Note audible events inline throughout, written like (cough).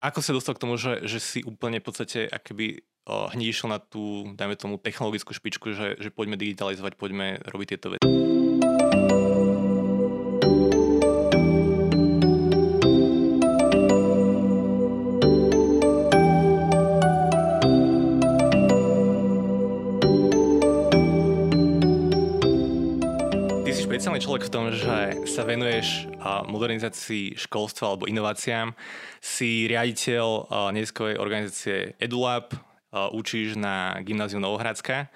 Ako sa dostal k tomu, že, že si úplne v podstate akoby hneď išiel na tú, dajme tomu, technologickú špičku, že, že poďme digitalizovať, poďme robiť tieto veci? Tom, že sa venuješ modernizácii školstva alebo inováciám. Si riaditeľ neziskovej organizácie EduLab, učíš na gymnáziu Novohradská.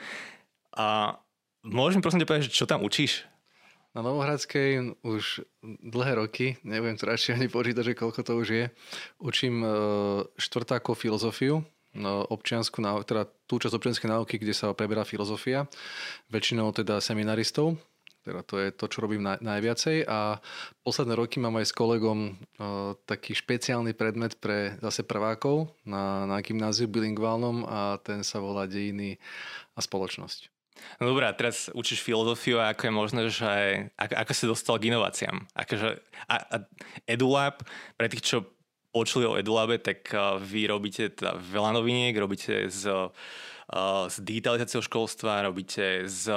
A môžem prosím ťa povedať, čo tam učíš? Na Novohradskej už dlhé roky, neviem to radšej ani počítať, že koľko to už je, učím e, štvrtákov filozofiu, no, občiansku, teda tú časť občianskej náuky, kde sa preberá filozofia, väčšinou teda seminaristov, teda to je to, čo robím naj, najviacej a posledné roky mám aj s kolegom uh, taký špeciálny predmet pre zase prvákov na, na gymnáziu bilingválnom a ten sa volá Dejiny a spoločnosť. No dobré, a teraz učíš filozofiu a ako je možné, že ako, ako si dostal k inováciám? Akože, a, a EduLab, pre tých, čo počuli o EduLabe, tak uh, vy robíte teda veľa noviniek, robíte z s digitalizáciou školstva, robíte z,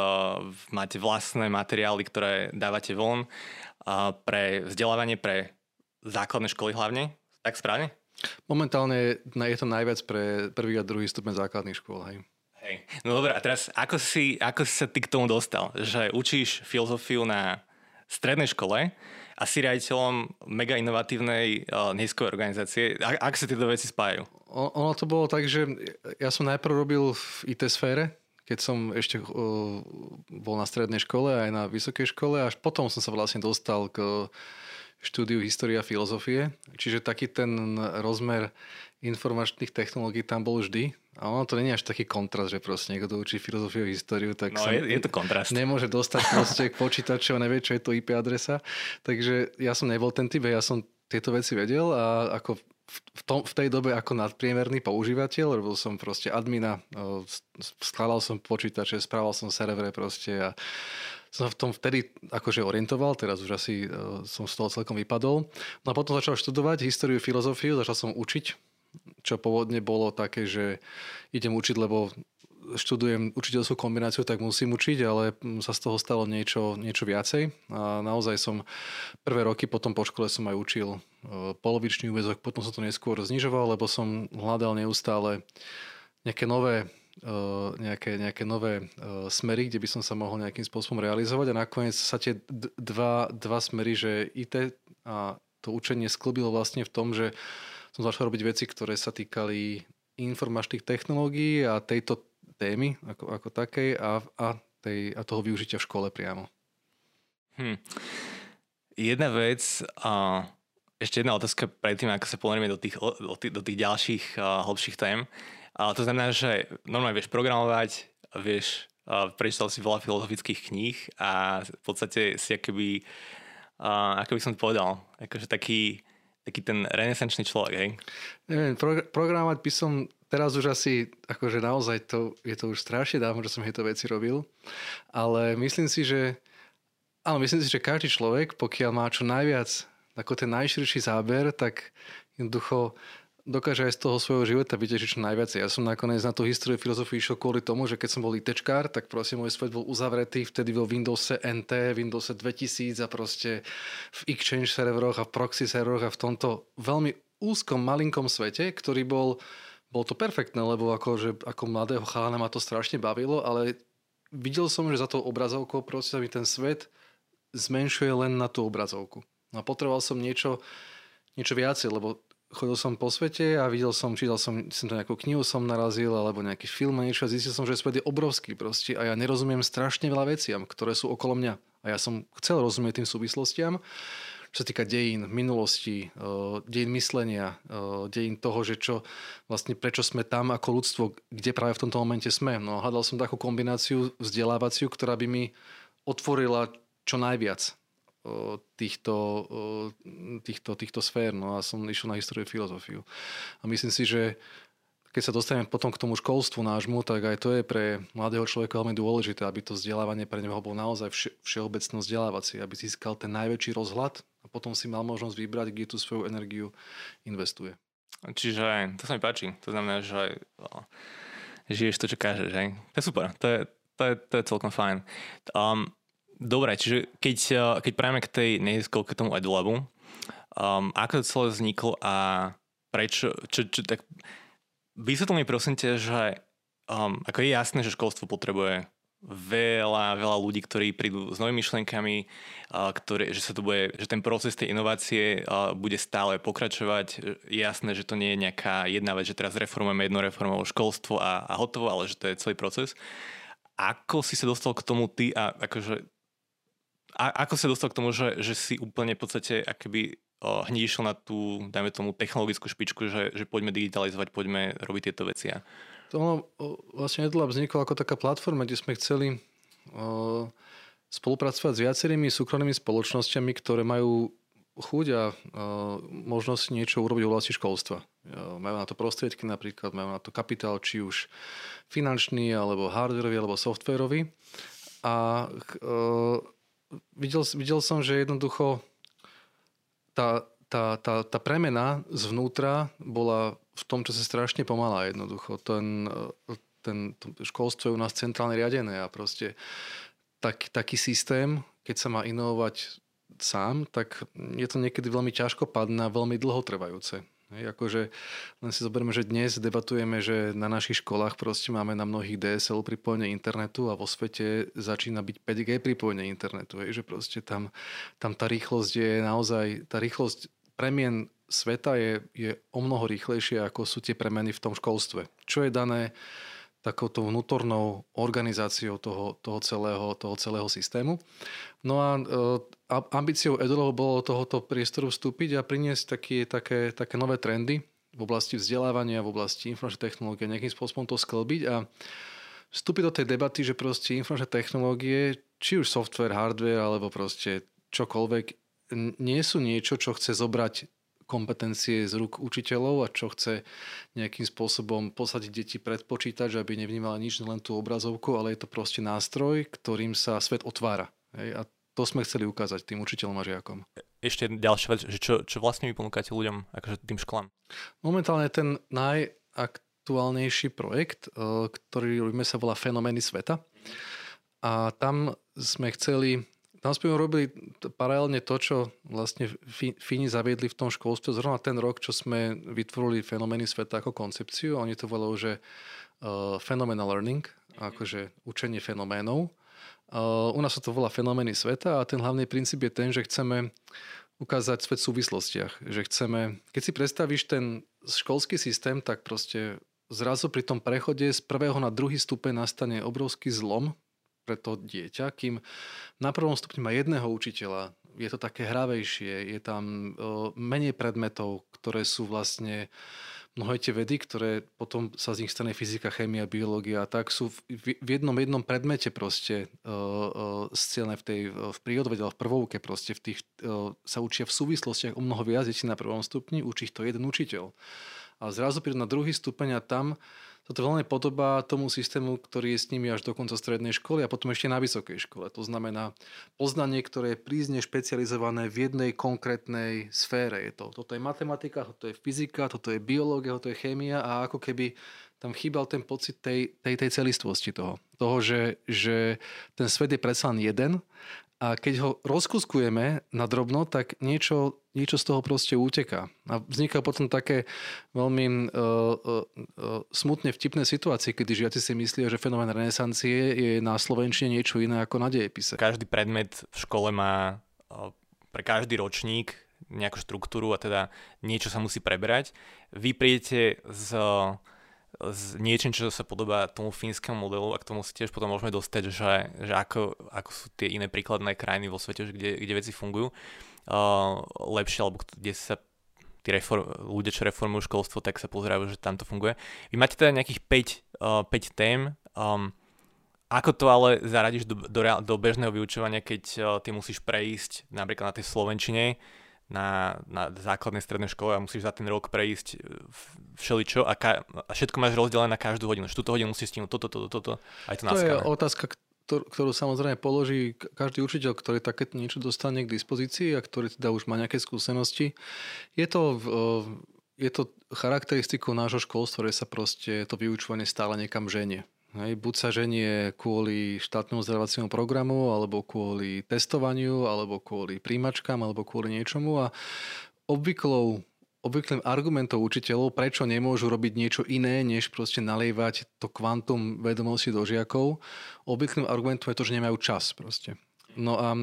máte vlastné materiály, ktoré dávate von pre vzdelávanie pre základné školy hlavne. Tak správne? Momentálne je to najviac pre prvý a druhý stupeň základných škôl. Hej. Hej. No dobré, a teraz ako si, ako si sa ty k tomu dostal? Že učíš filozofiu na strednej škole a si riaditeľom mega inovatívnej uh, neziskovej organizácie. A, ak sa tieto veci spájajú? ono to bolo tak, že ja som najprv robil v IT sfére, keď som ešte uh, bol na strednej škole aj na vysokej škole, až potom som sa vlastne dostal k štúdiu história filozofie. Čiže taký ten rozmer informačných technológií tam bol vždy. A ono to není až taký kontrast, že proste niekto učí filozofiu a históriu, tak no, sa je, je to kontrast. nemôže dostať proste k počítaču a nevie, čo je to IP adresa. Takže ja som nebol ten typ, ja som tieto veci vedel a ako v, tom, v tej dobe ako nadpriemerný používateľ, robil som proste admina, skladal som počítače, správal som servere proste a som v tom vtedy akože orientoval, teraz už asi som z toho celkom vypadol. No a potom začal študovať históriu, filozofiu, začal som učiť, čo pôvodne bolo také, že idem učiť, lebo študujem učiteľskú kombináciu, tak musím učiť, ale sa z toho stalo niečo, niečo viacej. A naozaj som prvé roky potom po škole som aj učil e, polovičný úvezok, potom som to neskôr znižoval, lebo som hľadal neustále nejaké nové e, nejaké, nejaké nové e, smery, kde by som sa mohol nejakým spôsobom realizovať a nakoniec sa tie dva, dva smery, že IT a to učenie sklbilo vlastne v tom, že som začal robiť veci, ktoré sa týkali informačných technológií a tejto témy ako, ako takej a, a, tej, a toho využitia v škole priamo. Hm. Jedna vec, a ešte jedna otázka predtým, ako sa ponorieme do tých, do tých, do tých ďalších uh, hlbších tém. A to znamená, že normálne vieš programovať, vieš, uh, prečítal si veľa filozofických kníh a v podstate si akoby, uh, ako by som to povedal, akože taký, taký ten renesančný človek, hej? Neviem, pro, programovať by som teraz už asi, akože naozaj to, je to už strašne dávno, že som tieto veci robil, ale myslím si, že áno, myslím si, že každý človek, pokiaľ má čo najviac, ako ten najširší záber, tak jednoducho dokáže aj z toho svojho života vytežiť čo najviac. Ja som nakoniec na tú históriu filozofii išiel kvôli tomu, že keď som bol ITčkár, tak proste môj svet bol uzavretý vtedy vo Windows NT, Windows 2000 a proste v Exchange serveroch a v proxy serveroch a v tomto veľmi úzkom, malinkom svete, ktorý bol bolo to perfektné, lebo ako, že, ako mladého chalana ma to strašne bavilo, ale videl som, že za tou obrazovkou proste mi ten svet zmenšuje len na tú obrazovku. A potreboval som niečo, niečo viacej, lebo chodil som po svete a videl som, čítal som, som to nejakú knihu som narazil, alebo nejaký film a niečo a zistil som, že svet je obrovský proste a ja nerozumiem strašne veľa veciam, ktoré sú okolo mňa. A ja som chcel rozumieť tým súvislostiam čo sa týka dejín, minulosti, eh, dejín myslenia, eh, dejín toho, že čo vlastne prečo sme tam ako ľudstvo, kde práve v tomto momente sme. No hľadal som takú kombináciu vzdelávaciu, ktorá by mi otvorila čo najviac týchto, týchto, týchto sfér. No a som išiel na históriu filozofiu. A myslím si, že keď sa dostaneme potom k tomu školstvu nášmu, tak aj to je pre mladého človeka veľmi dôležité, aby to vzdelávanie pre neho bolo naozaj vše, všeobecno vzdelávacie, aby získal ten najväčší rozhľad a potom si mal možnosť vybrať, kde tú svoju energiu investuje. Čiže to sa mi páči. To znamená, že o, žiješ to, čo kážeš. Že? To je super. To je, to je, to je celkom fajn. Um, dobre, čiže keď, keď prajeme k tej nejskou, k tomu EduLabu, um, ako to celé vzniklo a prečo, čo, čo, tak vysvetl mi prosím ťa, že um, ako je jasné, že školstvo potrebuje veľa, veľa ľudí, ktorí prídu s novými myšlenkami, ktoré, že, sa to bude, že ten proces tej inovácie bude stále pokračovať. Je jasné, že to nie je nejaká jedna vec, že teraz reformujeme jedno reformové školstvo a, a hotovo, ale že to je celý proces. Ako si sa dostal k tomu ty a akože a, ako sa dostal k tomu, že, že si úplne v podstate akoby hneď išiel na tú, dajme tomu, technologickú špičku, že, že poďme digitalizovať, poďme robiť tieto veci. To ono, vlastne EdLab vzniklo ako taká platforma, kde sme chceli o, spolupracovať s viacerými súkromnými spoločnosťami, ktoré majú chuť a o, možnosť niečo urobiť v oblasti školstva. Majú na to prostriedky napríklad, majú na to kapitál, či už finančný, alebo hardwareový, alebo softwarový. A o, videl, videl som, že jednoducho tá, tá, tá, tá premena zvnútra bola v tom, čo sa strašne pomalá jednoducho. Ten, ten, to školstvo je u nás centrálne riadené a proste tak, taký systém, keď sa má inovovať sám, tak je to niekedy veľmi ťažko padné a veľmi dlhotrvajúce. Hej, akože len si zoberme, že dnes debatujeme, že na našich školách proste máme na mnohých DSL pripojenie internetu a vo svete začína byť 5G pripojenie internetu. Hej, že proste tam, tam tá rýchlosť je naozaj, tá rýchlosť premien sveta je, je o mnoho rýchlejšie, ako sú tie premeny v tom školstve. Čo je dané takouto vnútornou organizáciou toho, toho, celého, toho celého systému. No a e, ambíciou Edulov bolo tohoto priestoru vstúpiť a priniesť taký, také, také nové trendy v oblasti vzdelávania, v oblasti informačnej technológie, nejakým spôsobom to sklbiť a vstúpiť do tej debaty, že proste informačné technológie, či už software, hardware, alebo proste čokoľvek, nie sú niečo, čo chce zobrať kompetencie z rúk učiteľov a čo chce nejakým spôsobom posadiť deti pred počítač, aby nevnímala nič, len tú obrazovku, ale je to proste nástroj, ktorým sa svet otvára. Hej? A to sme chceli ukázať tým učiteľom a žiakom. Ešte ďalšia vec, že čo, čo vlastne vy ponúkate ľuďom, akože tým školám? Momentálne ten najaktuálnejší projekt, eh, ktorý robíme, sa volá Fenomény sveta. A tam sme chceli tam sme robili paralelne to, čo vlastne Fíni zaviedli v tom školstve. Zrovna ten rok, čo sme vytvorili fenomény sveta ako koncepciu. Oni to volajú, že uh, phenomenal learning, akože učenie fenoménov. Uh, u nás sa to volá fenomény sveta a ten hlavný princíp je ten, že chceme ukázať svet v súvislostiach. Že chceme, keď si predstavíš ten školský systém, tak proste zrazu pri tom prechode z prvého na druhý stupeň nastane obrovský zlom pre to dieťa, kým na prvom stupni má jedného učiteľa, je to také hravejšie, je tam menej predmetov, ktoré sú vlastne mnohé tie vedy, ktoré potom sa z nich stane fyzika, chémia, biológia, tak sú v, v jednom jednom predmete proste uh, uh, v tej v prírodovede, v prvovke proste v tých, uh, sa učia v súvislostiach o mnoho viac detí na prvom stupni, učí to jeden učiteľ. A zrazu prídu na druhý stupeň a tam toto veľmi podobá tomu systému, ktorý je s nimi až do konca strednej školy a potom ešte na vysokej škole. To znamená poznanie, ktoré je prízne špecializované v jednej konkrétnej sfére. Je to, toto je matematika, toto je fyzika, toto je biológia, toto je chémia a ako keby tam chýbal ten pocit tej, tej, tej celistvosti toho. Toho, že, že ten svet je predsa len jeden a keď ho rozkuskujeme na drobno, tak niečo, niečo z toho proste uteká. A vznikajú potom také veľmi uh, uh, uh, smutne vtipné situácie, kedy žiaci si myslia, že fenomén renesancie je na Slovenčine niečo iné ako na dejepise. Každý predmet v škole má uh, pre každý ročník nejakú štruktúru a teda niečo sa musí prebrať. Vy prídete z s niečím, čo sa podobá tomu fínskemu modelu a k tomu si tiež potom môžeme dostať, že, že ako, ako sú tie iné príkladné krajiny vo svete, že kde, kde veci fungujú uh, lepšie, alebo kde sa tí reform, ľudia, čo reformujú školstvo, tak sa pozerajú, že tam to funguje. Vy máte teda nejakých 5, uh, 5 tém. Um, ako to ale zaradíš do, do, do bežného vyučovania, keď uh, ty musíš prejsť napríklad na tej Slovenčine, na, na základnej strednej škole a musíš za ten rok prejsť e, všeličo a, ka, a všetko máš rozdelené na každú hodinu. Že túto hodinu musíš stihnúť toto, toto, toto. Aj to, to je otázka, ktorú samozrejme položí každý učiteľ, ktorý takéto niečo dostane k dispozícii a ktorý teda už má nejaké skúsenosti. Je to, je to charakteristikou nášho školstva, že sa proste to vyučovanie stále niekam ženie. Hej, buď sa ženie kvôli štátnemu vzdelávaciemu programu, alebo kvôli testovaniu, alebo kvôli príjmačkám, alebo kvôli niečomu a obvyklou obvyklým argumentom učiteľov, prečo nemôžu robiť niečo iné, než proste nalievať to kvantum vedomosti do žiakov. Obvyklým argumentom je to, že nemajú čas proste. No a e,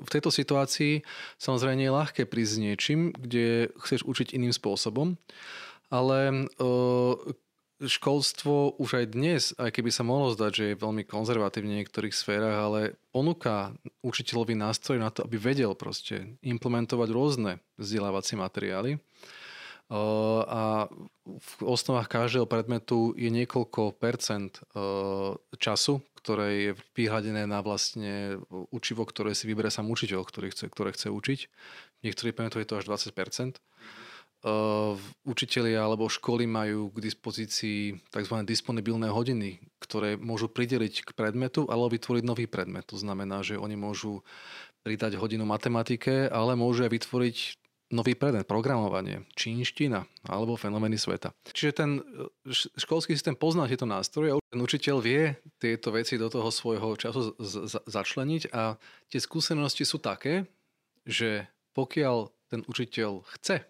v tejto situácii samozrejme je ľahké prísť s niečím, kde chceš učiť iným spôsobom, ale e, školstvo už aj dnes, aj keby sa mohlo zdať, že je veľmi konzervatívne v niektorých sférach, ale ponúka učiteľovi nástroj na to, aby vedel proste implementovať rôzne vzdelávacie materiály. A v osnovách každého predmetu je niekoľko percent času, ktoré je vyhľadené na vlastne učivo, ktoré si vyberie sám učiteľ, ktorý chce, ktoré chce učiť. V niektorých predmetoch je to až 20 učitelia alebo školy majú k dispozícii tzv. disponibilné hodiny, ktoré môžu prideliť k predmetu alebo vytvoriť nový predmet. To znamená, že oni môžu pridať hodinu matematike, ale môžu aj vytvoriť nový predmet, programovanie, čínština alebo fenomény sveta. Čiže ten e, školský systém pozná tieto nástroje a ten učiteľ vie tieto veci do toho svojho času začleniť a tie skúsenosti sú také, že pokiaľ ten učiteľ chce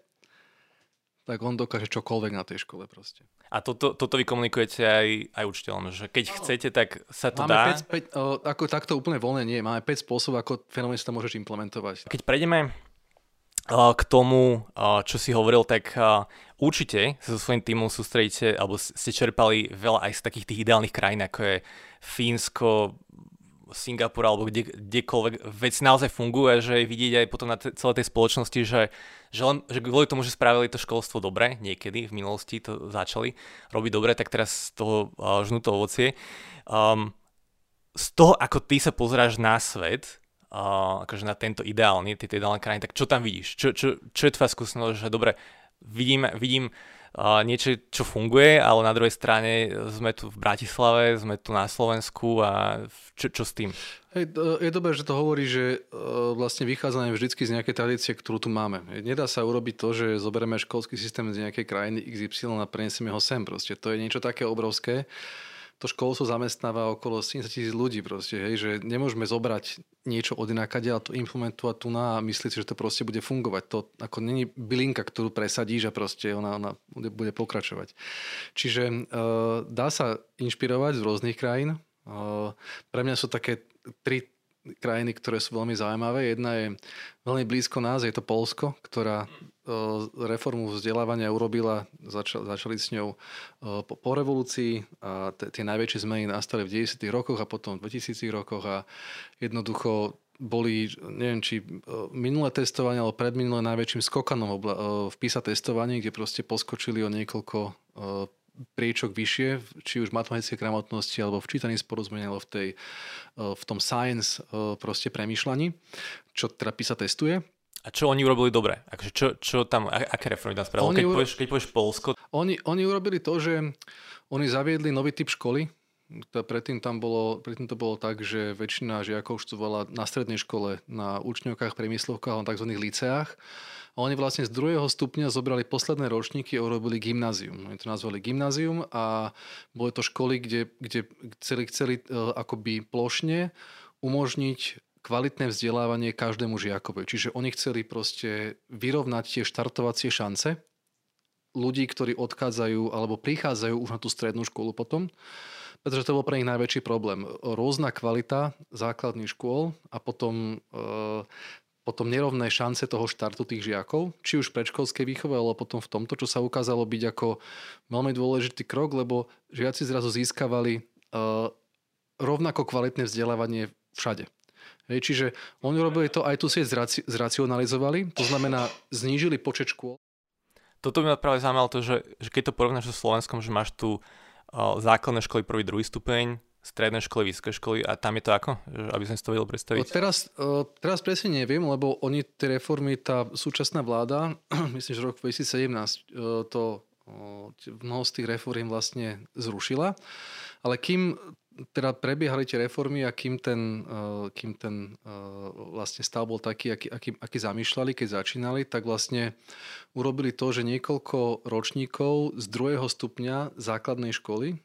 tak on dokáže čokoľvek na tej škole proste. A toto, toto vy komunikujete aj, aj učiteľom, že keď no, chcete, tak sa to máme dá? 5, 5, o, ako takto úplne voľne nie. Máme 5 spôsobov, ako fenomén sa môžeš implementovať. Keď prejdeme k tomu, čo si hovoril, tak určite sa so svojím týmom sústredíte, alebo ste čerpali veľa aj z takých tých ideálnych krajín, ako je Fínsko, Singapur alebo kde, kdekoľvek vec naozaj funguje, že je vidieť aj potom na t- celej tej spoločnosti, že, že, len, že kvôli tomu, že spravili to školstvo dobre, niekedy v minulosti to začali robiť dobre, tak teraz z toho uh, žnú to ovocie. Um, z toho, ako ty sa pozráš na svet, uh, akože na tento ideálny, tieto ideálne krajiny, tak čo tam vidíš? Čo, čo, čo je tvoja skúsenosť, že dobre, vidím, vidím niečo, čo funguje, ale na druhej strane sme tu v Bratislave, sme tu na Slovensku a čo, čo s tým? Hej, je dobré, že to hovorí, že e, vlastne vychádzame vždy z nejakej tradície, ktorú tu máme. Nedá sa urobiť to, že zoberieme školský systém z nejakej krajiny XY a preniesieme ho sem. Proste. To je niečo také obrovské to školstvo zamestnáva okolo 70 tisíc ľudí proste, hej, že nemôžeme zobrať niečo od inakadia a to implementovať tu na a myslieť si, že to proste bude fungovať. To ako není bylinka, ktorú presadíš a proste ona, ona bude pokračovať. Čiže e, dá sa inšpirovať z rôznych krajín. E, pre mňa sú také tri krajiny, ktoré sú veľmi zaujímavé. Jedna je veľmi blízko nás, je to Polsko, ktorá e, reformu vzdelávania urobila, začali, začali s ňou e, po, po revolúcii a t- tie najväčšie zmeny nastali v 90. rokoch a potom v 2000 rokoch a jednoducho boli, neviem, či e, minulé testovanie alebo predminulé najväčším skokanom v PISA testovaní, kde proste poskočili o niekoľko priečok vyššie, či už v matematickej gramotnosti, alebo v čítaní sporozumenia, alebo v, tej, e, v tom science e, proste premýšľaní, čo teda PISA testuje. A čo oni urobili dobre? Akože čo, čo tam, aké reformy tam spravili? Keď, uro... povieš, keď povieš Polsko? Oni, oni urobili to, že oni zaviedli nový typ školy. To predtým, tam bolo, predtým to bolo tak, že väčšina žiakov študovala na strednej škole, na učňovkách, priemyslovkách, na tzv. liceách a oni vlastne z druhého stupňa zobrali posledné ročníky a urobili gymnázium. Oni to nazvali gymnázium a boli to školy, kde, kde chceli, chceli uh, akoby plošne umožniť kvalitné vzdelávanie každému žiakovi. Čiže oni chceli proste vyrovnať tie štartovacie šance ľudí, ktorí odchádzajú alebo prichádzajú už na tú strednú školu potom pretože to bol pre nich najväčší problém. Rôzna kvalita základných škôl a potom e, potom nerovné šance toho štartu tých žiakov, či už v predškolskej výchove, alebo potom v tomto, čo sa ukázalo byť ako veľmi dôležitý krok, lebo žiaci zrazu získavali uh, rovnako kvalitné vzdelávanie všade. Hej, čiže oni robili to, aj tu sieť zraci- zracionalizovali, to znamená znížili počet škôl. Toto by ma práve zaujímalo to, že, že keď to porovnáš so Slovenskom, že máš tu uh, základné školy prvý, druhý stupeň, stredné školy, vysoké školy a tam je to ako? Aby som si to vedel predstaviť. Teraz, teraz presne neviem, lebo oni tie reformy, tá súčasná vláda, (clears throat) myslím, že rok 2017 to mnoho z tých reform vlastne zrušila. Ale kým teda prebiehali tie reformy a kým ten, kým ten vlastne stav bol taký, aký, aký, aký zamýšľali, keď začínali, tak vlastne urobili to, že niekoľko ročníkov z druhého stupňa základnej školy,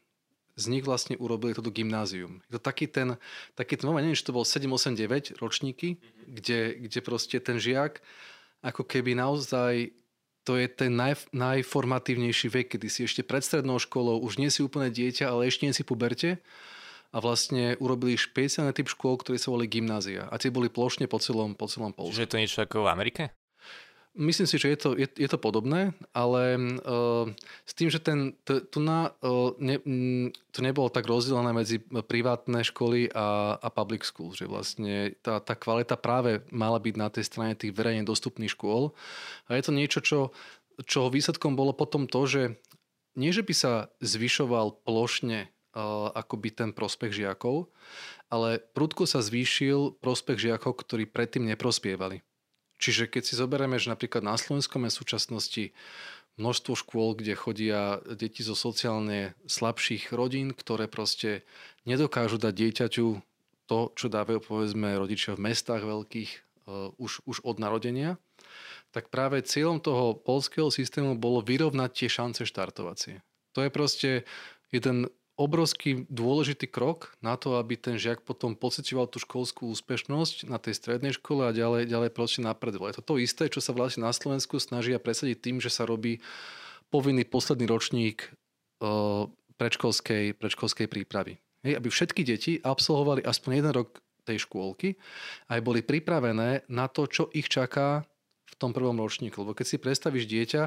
z nich vlastne urobili toto gymnázium. Je to taký ten, taký ten moment, neviem, či to bol 7, 8, 9 ročníky, mm-hmm. kde, kde proste ten žiak ako keby naozaj to je ten naj, najformatívnejší vek, kedy si ešte pred strednou školou, už nie si úplne dieťa, ale ešte nie si puberte a vlastne urobili špeciálny typ škôl, ktoré sa volili gymnázia. A tie boli plošne po celom, po celom Polsku. Čiže je to niečo ako v Amerike? Myslím si, že je to, je, je to podobné, ale uh, s tým, že ten, t, tu na, uh, ne, to nebolo tak rozdelené medzi privátne školy a, a public school, že vlastne tá, tá kvalita práve mala byť na tej strane tých verejne dostupných škôl. A je to niečo, čo, čo výsledkom bolo potom to, že nie, že by sa zvyšoval plošne uh, akoby ten prospech žiakov, ale prudko sa zvýšil prospech žiakov, ktorí predtým neprospievali. Čiže keď si zoberieme, že napríklad na Slovensku je v súčasnosti množstvo škôl, kde chodia deti zo sociálne slabších rodín, ktoré proste nedokážu dať dieťaťu to, čo dávajú povedzme rodičia v mestách veľkých uh, už, už od narodenia, tak práve cieľom toho polského systému bolo vyrovnať tie šance štartovacie. To je proste jeden obrovský dôležitý krok na to, aby ten žiak potom pocitoval tú školskú úspešnosť na tej strednej škole a ďalej, ďalej proste napredoval. Je to to isté, čo sa vlastne na Slovensku snažia presadiť tým, že sa robí povinný posledný ročník uh, predškolskej, predškolskej prípravy. Hej, aby všetky deti absolvovali aspoň jeden rok tej škôlky aj boli pripravené na to, čo ich čaká v tom prvom ročníku. Lebo keď si predstavíš dieťa,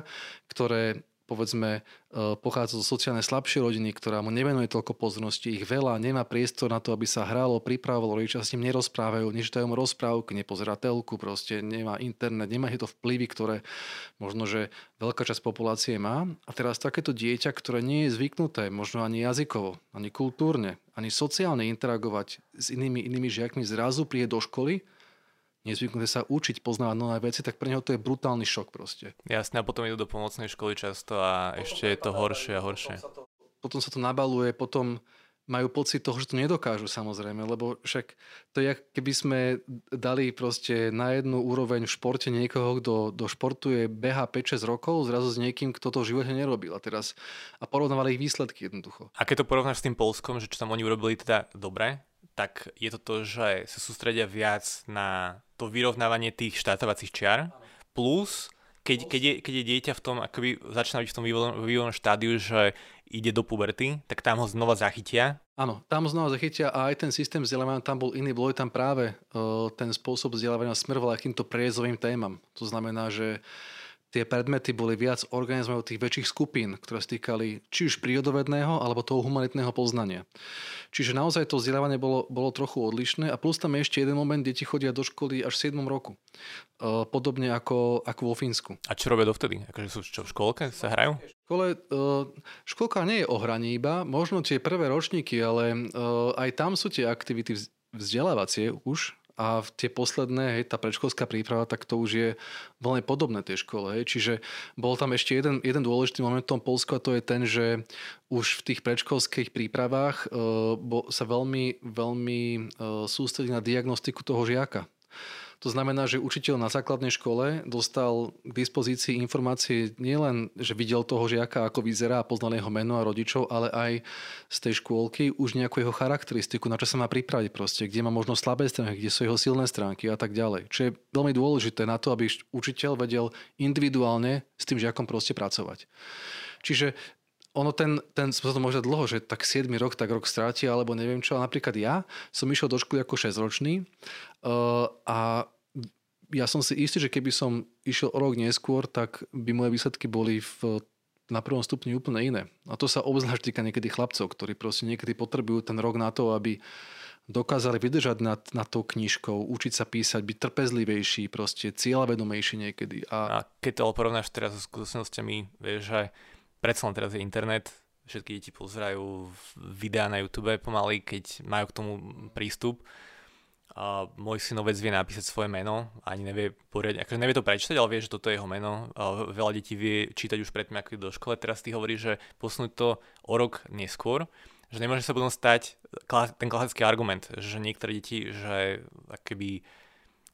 ktoré povedzme, e, pochádza zo sociálne slabšej rodiny, ktorá mu nevenuje toľko pozornosti, ich veľa, nemá priestor na to, aby sa hralo, pripravovalo, rodičia s ním nerozprávajú, nečítajú mu rozprávky, nepozerá telku, proste nemá internet, nemá to vplyvy, ktoré možno, že veľká časť populácie má. A teraz takéto dieťa, ktoré nie je zvyknuté, možno ani jazykovo, ani kultúrne, ani sociálne interagovať s inými, inými žiakmi, zrazu príde do školy, nezvyknuté sa učiť poznávať nové veci, tak pre neho to je brutálny šok proste. Jasne, a potom idú do pomocnej školy často a potom ešte je to horšie a horšie. Potom sa to, potom sa to nabaluje, potom majú pocit toho, že to nedokážu samozrejme, lebo však to je, keby sme dali proste na jednu úroveň v športe niekoho, kto do športuje beha 5-6 rokov, zrazu s niekým, kto to v živote nerobil a teraz a porovnávali ich výsledky jednoducho. A keď to porovnáš s tým Polskom, že čo tam oni urobili teda dobre, tak je to to, že sa sústredia viac na to vyrovnávanie tých štartovacích čiar, plus keď, keď, je, keď je dieťa v tom, akoby začína byť v tom vývojnom štádiu, že ide do puberty, tak tam ho znova zachytia. Áno, tam ho znova zachytia a aj ten systém vzdelávania tam bol iný, bol tam práve uh, ten spôsob vzdelávania smeroval akýmto priezovým témam. To znamená, že tie predmety boli viac organizmov tých väčších skupín, ktoré stýkali či už prírodovedného alebo toho humanitného poznania. Čiže naozaj to vzdelávanie bolo, bolo trochu odlišné a plus tam je ešte jeden moment, deti chodia do školy až v 7 roku. Uh, podobne ako, ako vo Fínsku. A čo robia dovtedy? Akože sú čo v školke? Sa hrajú? Škole, uh, školka nie je o hraní iba, možno tie prvé ročníky, ale uh, aj tam sú tie aktivity vzdelávacie už, a tie posledné, hej, tá predškolská príprava, tak to už je veľmi podobné tej škole. Hej. Čiže bol tam ešte jeden, jeden dôležitý moment v tom Polsku a to je ten, že už v tých predškolských prípravách e, bo, sa veľmi, veľmi e, sústredí na diagnostiku toho žiaka. To znamená, že učiteľ na základnej škole dostal k dispozícii informácie nielen, že videl toho žiaka, ako vyzerá a poznal jeho meno a rodičov, ale aj z tej škôlky už nejakú jeho charakteristiku, na čo sa má pripraviť proste, kde má možno slabé stránky, kde sú jeho silné stránky a tak ďalej. Čo je veľmi dôležité na to, aby učiteľ vedel individuálne s tým žiakom proste pracovať. Čiže ono ten, ten sa to môže dlho, že tak 7 rok, tak rok stráti, alebo neviem čo. A napríklad ja som išiel do školy ako 6-ročný uh, a ja som si istý, že keby som išiel o rok neskôr, tak by moje výsledky boli v, na prvom stupni úplne iné. A to sa obzvlášť týka niekedy chlapcov, ktorí proste niekedy potrebujú ten rok na to, aby dokázali vydržať nad, nad tou knižkou, učiť sa písať, byť trpezlivejší, proste cieľavedomejší niekedy. A, a keď to porovnáš teraz so skúsenostiami, vieš, že predsa len teraz je internet, všetky deti pozerajú videá na YouTube pomaly, keď majú k tomu prístup. Uh, môj synovec vie napísať svoje meno, ani nevie poriadne, akože nevie to prečítať, ale vie, že toto je jeho meno. Uh, veľa detí vie čítať už predtým, ako do škole. Teraz ty hovoríš, že posunúť to o rok neskôr. že nemôže sa potom stať ten klasický argument, že niektoré deti, že keby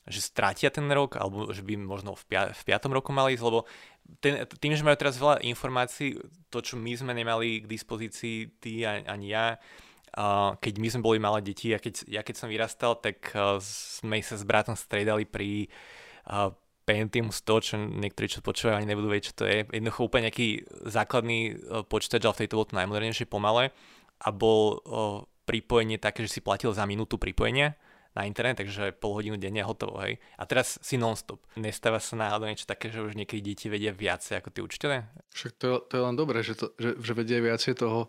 že strátia ten rok, alebo že by možno v, pia- v piatom roku mali ísť, lebo ten, tým, že majú teraz veľa informácií, to, čo my sme nemali k dispozícii, ty ani ja, keď my sme boli malé deti a keď, ja keď som vyrastal, tak sme sa s bratom striedali pri uh, Pentium 100, čo niektorí, čo počúvajú, ani nebudú vedieť, čo to je. Jednoducho úplne nejaký základný uh, počítač, ale v tejto bol to najmodernejšie pomale a bol uh, pripojenie také, že si platil za minútu pripojenia na internet, takže pol hodinu denne hotovo, hej. A teraz si non-stop. Nestáva sa náhodou niečo také, že už niekedy deti vedia viacej ako tí učiteľe? Však to, je, to je len dobré, že, to, že, že vedia viacej toho,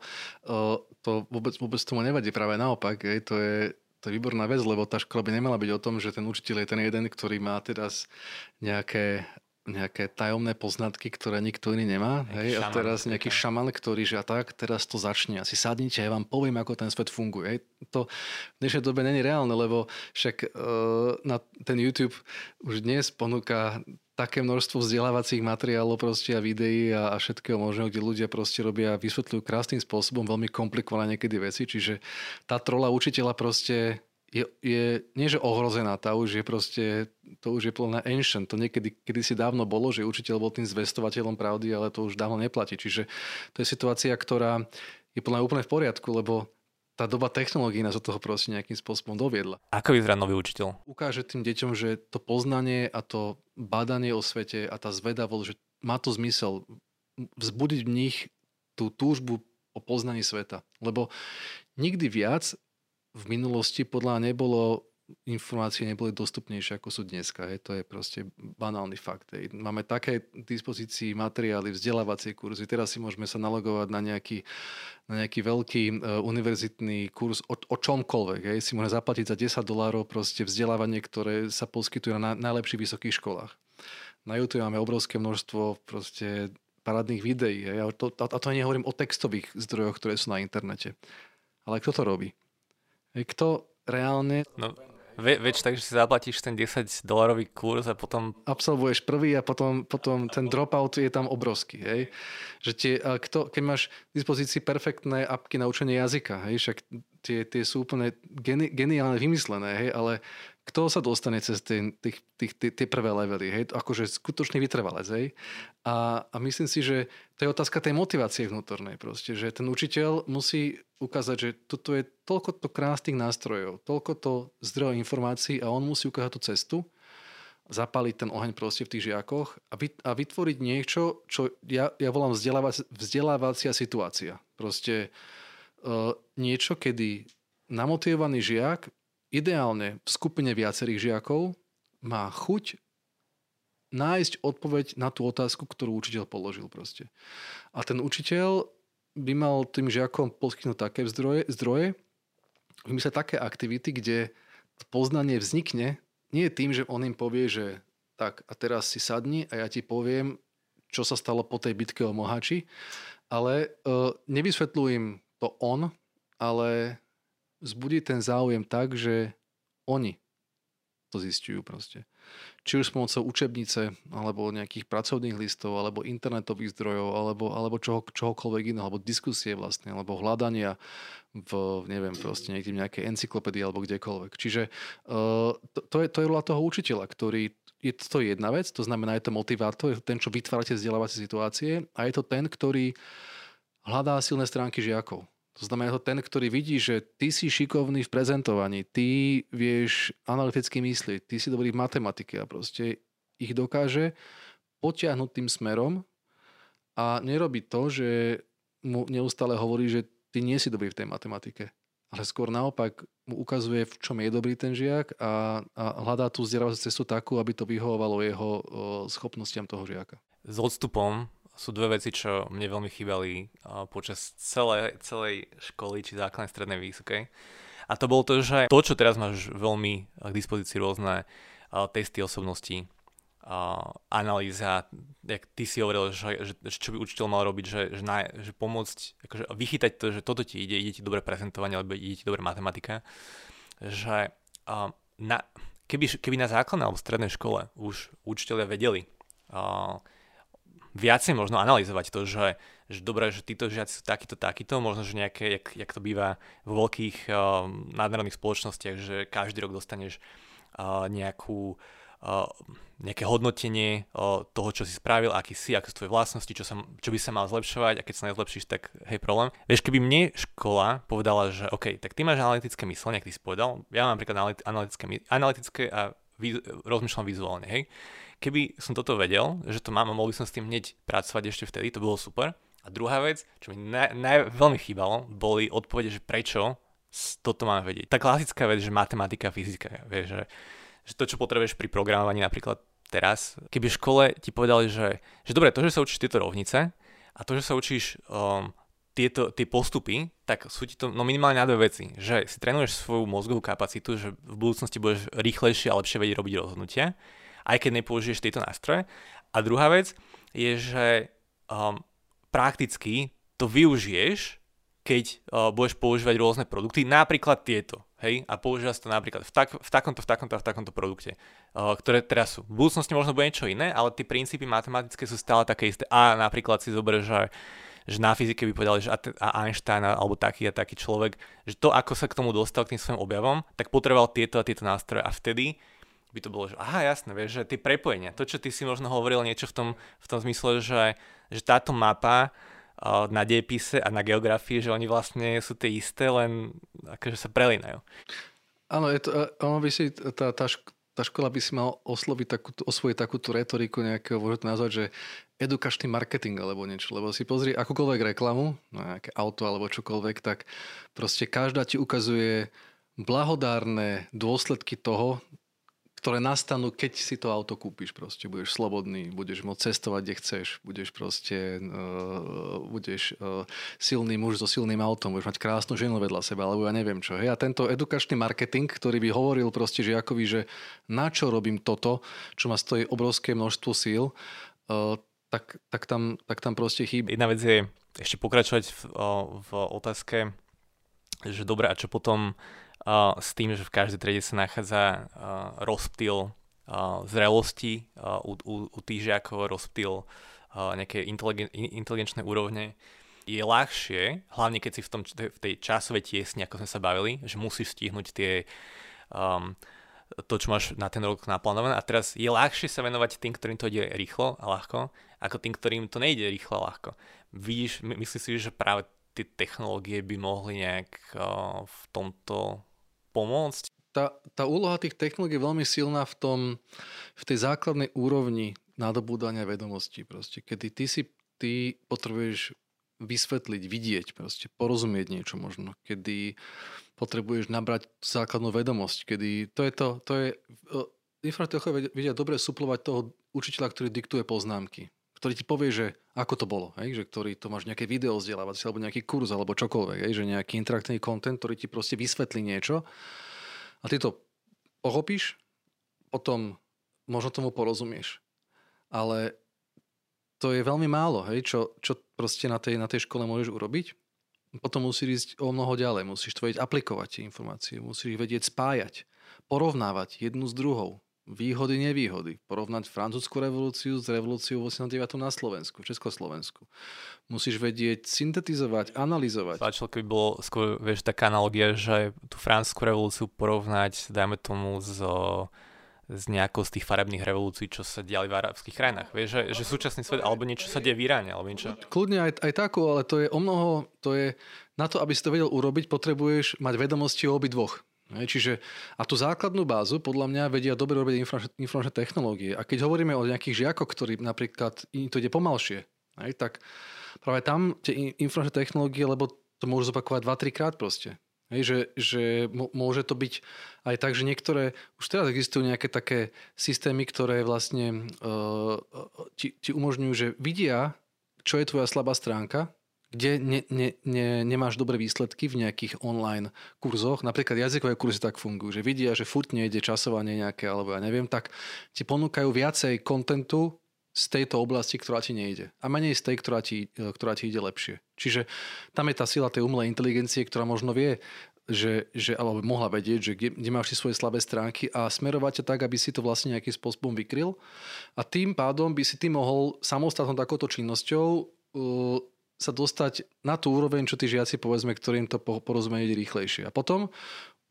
uh, to vôbec, vôbec tomu nevadí, práve naopak, hej. To je, to je výborná vec, lebo tá škola by nemala byť o tom, že ten učiteľ je ten jeden, ktorý má teraz nejaké nejaké tajomné poznatky, ktoré nikto iný nemá. Hej, a teraz nejaký šaman, ktorý, že a tak, teraz to začne. Asi sadnite, ja vám poviem, ako ten svet funguje. Hej. To v dnešnej dobe není reálne, lebo však uh, na ten YouTube už dnes ponúka také množstvo vzdelávacích materiálov proste a videí a, a všetkého možného, kde ľudia proste robia, vysvetľujú krásnym spôsobom veľmi komplikované niekedy veci, čiže tá trola učiteľa proste je, je nie že ohrozená, tá už je proste, to už je plná ancient. To niekedy kedy si dávno bolo, že učiteľ bol tým zvestovateľom pravdy, ale to už dávno neplatí. Čiže to je situácia, ktorá je plná úplne v poriadku, lebo tá doba technológií nás od toho proste nejakým spôsobom doviedla. Ako vyzerá nový učiteľ? Ukáže tým deťom, že to poznanie a to badanie o svete a tá zvedavosť, že má to zmysel vzbudiť v nich tú túžbu o poznaní sveta. Lebo nikdy viac v minulosti podľa nebolo informácie neboli dostupnejšie ako sú dneska. Hej. To je proste banálny fakt. Hej. Máme také dispozícii materiály, vzdelávacie kurzy. Teraz si môžeme sa nalogovať na nejaký, na nejaký veľký uh, univerzitný kurz o, o čomkoľvek. Hej. Si môžeme zaplatiť za 10 dolárov vzdelávanie, ktoré sa poskytuje na najlepších vysokých školách. Na YouTube máme obrovské množstvo proste parádnych videí. Hej. A, to, a to nehovorím o textových zdrojoch, ktoré sú na internete. Ale kto to robí? Kto reálne... No, Ve, veď tak, že si zaplatíš ten 10 dolarový kurz a potom... Absolvuješ prvý a potom, potom ten dropout je tam obrovský. Hej? Že tie, kto, keď máš v dispozícii perfektné apky na učenie jazyka, hej? však tie, tie sú úplne geni, geniálne vymyslené, hej? ale kto sa dostane cez tie, tých, tých, tie, tie prvé levely, hej? akože skutočný vytrvalec. Hej? A, a myslím si, že to je otázka tej motivácie vnútornej proste, že ten učiteľ musí ukázať, že toto je toľko to krásnych nástrojov, toľko to zdrojov informácií a on musí ukázať tú cestu, zapaliť ten oheň proste v tých žiakoch a, vy, a vytvoriť niečo, čo ja, ja volám vzdelávacia, vzdelávacia situácia. Proste uh, niečo, kedy namotivovaný žiak ideálne v skupine viacerých žiakov má chuť nájsť odpoveď na tú otázku, ktorú učiteľ položil proste. A ten učiteľ by mal tým žiakom poskytnúť také zdroje, zdroje vymyslieť také aktivity, kde poznanie vznikne nie tým, že on im povie, že tak a teraz si sadni a ja ti poviem, čo sa stalo po tej bitke o Mohači, ale uh, nevysvetľujem to on, ale vzbudí ten záujem tak, že oni to zistujú proste. Či už s pomocou učebnice, alebo nejakých pracovných listov, alebo internetových zdrojov, alebo, alebo čoho, čohokoľvek iného, alebo diskusie vlastne, alebo hľadania v, neviem, proste niekde v nejakej encyklopédii alebo kdekoľvek. Čiže uh, to, to, je, to je rola toho učiteľa, ktorý je to jedna vec, to znamená, je to motivátor, je to ten, čo vytvárate vzdelávacie situácie a je to ten, ktorý hľadá silné stránky žiakov. To znamená to ten, ktorý vidí, že ty si šikovný v prezentovaní, ty vieš analyticky myslieť, ty si dobrý v matematike a proste ich dokáže potiahnuť tým smerom a nerobí to, že mu neustále hovorí, že ty nie si dobrý v tej matematike. Ale skôr naopak mu ukazuje, v čom je dobrý ten žiak a, a hľadá tú vzdelávaciu cestu takú, aby to vyhovovalo jeho schopnostiam toho žiaka. S odstupom sú dve veci, čo mne veľmi chýbali počas celej, celej školy, či základnej, strednej, vysokej. A to bolo to, že to, čo teraz máš veľmi k dispozícii rôzne testy osobností, analýza, jak ty si hovoril, že, že, že čo by učiteľ mal robiť, že, že, na, že pomôcť, akože vychytať to, že toto ti ide, ide ti dobre prezentovanie, alebo ide ti dobre matematika, že uh, na, keby, keby na základnej alebo strednej škole už učiteľia vedeli uh, viacej možno analyzovať to, že, že dobré, že títo žiaci sú takýto, takýto, možno, že nejaké, jak, jak to býva vo veľkých uh, nadnárodných spoločnostiach, že každý rok dostaneš uh, nejakú uh, nejaké hodnotenie uh, toho, čo si spravil, aký si, aké sú tvoje vlastnosti, čo, sa, čo by sa mal zlepšovať a keď sa nezlepšíš, tak hej, problém. Vieš, keby mne škola povedala, že OK, tak ty máš analytické myslenie, ak ty si povedal, ja mám napríklad analytické, analytické a vy, rozmýšľam vizuálne, hej. Keby som toto vedel, že to mám a mohol by som s tým hneď pracovať ešte vtedy, to bolo super. A druhá vec, čo mi naj, naj, veľmi chýbalo, boli odpovede, že prečo toto máme vedieť. Tá klasická vec, že matematika, fyzika, vieš, že že to, čo potrebuješ pri programovaní napríklad teraz, keby v škole ti povedali, že, že dobre, to, že sa učíš tieto rovnice a to, že sa učíš um, tieto, tie postupy, tak sú ti to no minimálne na dve veci. Že si trénuješ svoju mozgovú kapacitu, že v budúcnosti budeš rýchlejšie a lepšie vedieť robiť rozhodnutia, aj keď nepoužiješ tieto nástroje. A druhá vec je, že um, prakticky to využiješ, keď uh, budeš používať rôzne produkty, napríklad tieto hej, a používa sa to napríklad v, tak, v takomto, v takomto v takomto produkte, uh, ktoré teraz sú. V budúcnosti možno bude niečo iné, ale tie princípy matematické sú stále také isté. A napríklad si zober, že že na fyzike by povedali, že a Einstein alebo taký a taký človek, že to, ako sa k tomu dostal, k tým svojim objavom, tak potreboval tieto a tieto nástroje a vtedy by to bolo, že aha, jasné, vieš, že tie prepojenia, to, čo ty si možno hovoril niečo v tom, v tom zmysle, že, že táto mapa na dejepise a na geografii, že oni vlastne sú tie isté, len akože sa prelínajú. Áno, je to, ono by si, tá, tá, tá škola by si mal osloviť takú, osvojiť takúto retoriku nejakého, môžete to nazvať, že edukačný marketing alebo niečo, lebo si pozri akúkoľvek reklamu, nejaké auto alebo čokoľvek, tak proste každá ti ukazuje blahodárne dôsledky toho, ktoré nastanú, keď si to auto kúpiš. Proste budeš slobodný, budeš môcť cestovať, kde chceš, budeš proste, uh, budeš uh, silný muž so silným autom, budeš mať krásnu ženu vedľa seba, alebo ja neviem čo. Hej? A tento edukačný marketing, ktorý by hovoril proste žiakovi, že na čo robím toto, čo ma stojí obrovské množstvo síl, uh, tak, tak, tam, tak tam proste chýba. Jedna vec je ešte pokračovať v, v otázke, že dobre, a čo potom uh, s tým, že v každej triede sa nachádza uh, rozptyl uh, zrelosti uh, u, u, u tých žiakov, rozptyl uh, nejaké inteligen, inteligenčné úrovne, je ľahšie, hlavne keď si v, tom, v tej časovej tiesni, ako sme sa bavili, že musíš stihnúť tie um, to, čo máš na ten rok naplánované. A teraz je ľahšie sa venovať tým, ktorým to ide rýchlo a ľahko, ako tým, ktorým to nejde rýchlo a ľahko. Vidíš, myslíš si, že práve tie technológie by mohli nejak uh, v tomto pomôcť? Tá, tá úloha tých technológií je veľmi silná v, tom, v tej základnej úrovni nadobúdania vedomostí. Proste. Kedy ty si ty potrebuješ vysvetliť, vidieť, proste, porozumieť niečo možno. Kedy potrebuješ nabrať základnú vedomosť. Kedy to je to, to je... Infraštruktúra vedia dobre suplovať toho učiteľa, ktorý diktuje poznámky ktorý ti povie, že ako to bolo, hej? že ktorý to máš nejaké video vzdelávať, alebo nejaký kurz, alebo čokoľvek, hej? že nejaký interaktívny content, ktorý ti proste vysvetlí niečo a ty to pochopíš, potom možno tomu porozumieš. Ale to je veľmi málo, hej? Čo, čo proste na tej, na tej škole môžeš urobiť. Potom musíš ísť o mnoho ďalej, musíš to vedieť aplikovať tie informácie, musíš ich vedieť spájať, porovnávať jednu s druhou, výhody, nevýhody. Porovnať francúzsku revolúciu s revolúciou 89. na Slovensku, v Československu. Musíš vedieť syntetizovať, analyzovať. Páčilo, keby bolo skôr, vieš, taká analogia, že tú francúzsku revolúciu porovnať, dajme tomu, s z nejakou z tých farebných revolúcií, čo sa diali v arabských krajinách. Vieš, že, že súčasný svet, alebo niečo sa deje v Iráne, alebo niečo. Kľudne aj, aj takú, ale to je o mnoho, to je, na to, aby si to vedel urobiť, potrebuješ mať vedomosti o obidvoch. Čiže, a tú základnú bázu podľa mňa vedia dobre robiť informačné technológie. A keď hovoríme o nejakých žiakoch, ktorí napríklad to ide pomalšie, hej, tak práve tam tie informačné technológie, lebo to môžu zopakovať 2-3 krát proste. Hej, že, že môže to byť aj tak, že niektoré, už teraz existujú nejaké také systémy, ktoré vlastne uh, ti, ti umožňujú, že vidia, čo je tvoja slabá stránka kde ne, ne, ne, nemáš dobré výsledky v nejakých online kurzoch, napríklad jazykové kurzy tak fungujú, že vidia, že furt nejde časovanie nejaké, alebo ja neviem, tak ti ponúkajú viacej kontentu z tejto oblasti, ktorá ti nejde. A menej z tej, ktorá ti, e, ktorá ti ide lepšie. Čiže tam je tá sila tej umelej inteligencie, ktorá možno vie že, že, alebo mohla vedieť, že kde, kde máš svoje slabé stránky a smerovať ťa tak, aby si to vlastne nejakým spôsobom vykryl. A tým pádom by si ty mohol samostatnou takouto činnosťou uh, sa dostať na tú úroveň, čo tí žiaci, povedzme, ktorým to porozumieť rýchlejšie. A potom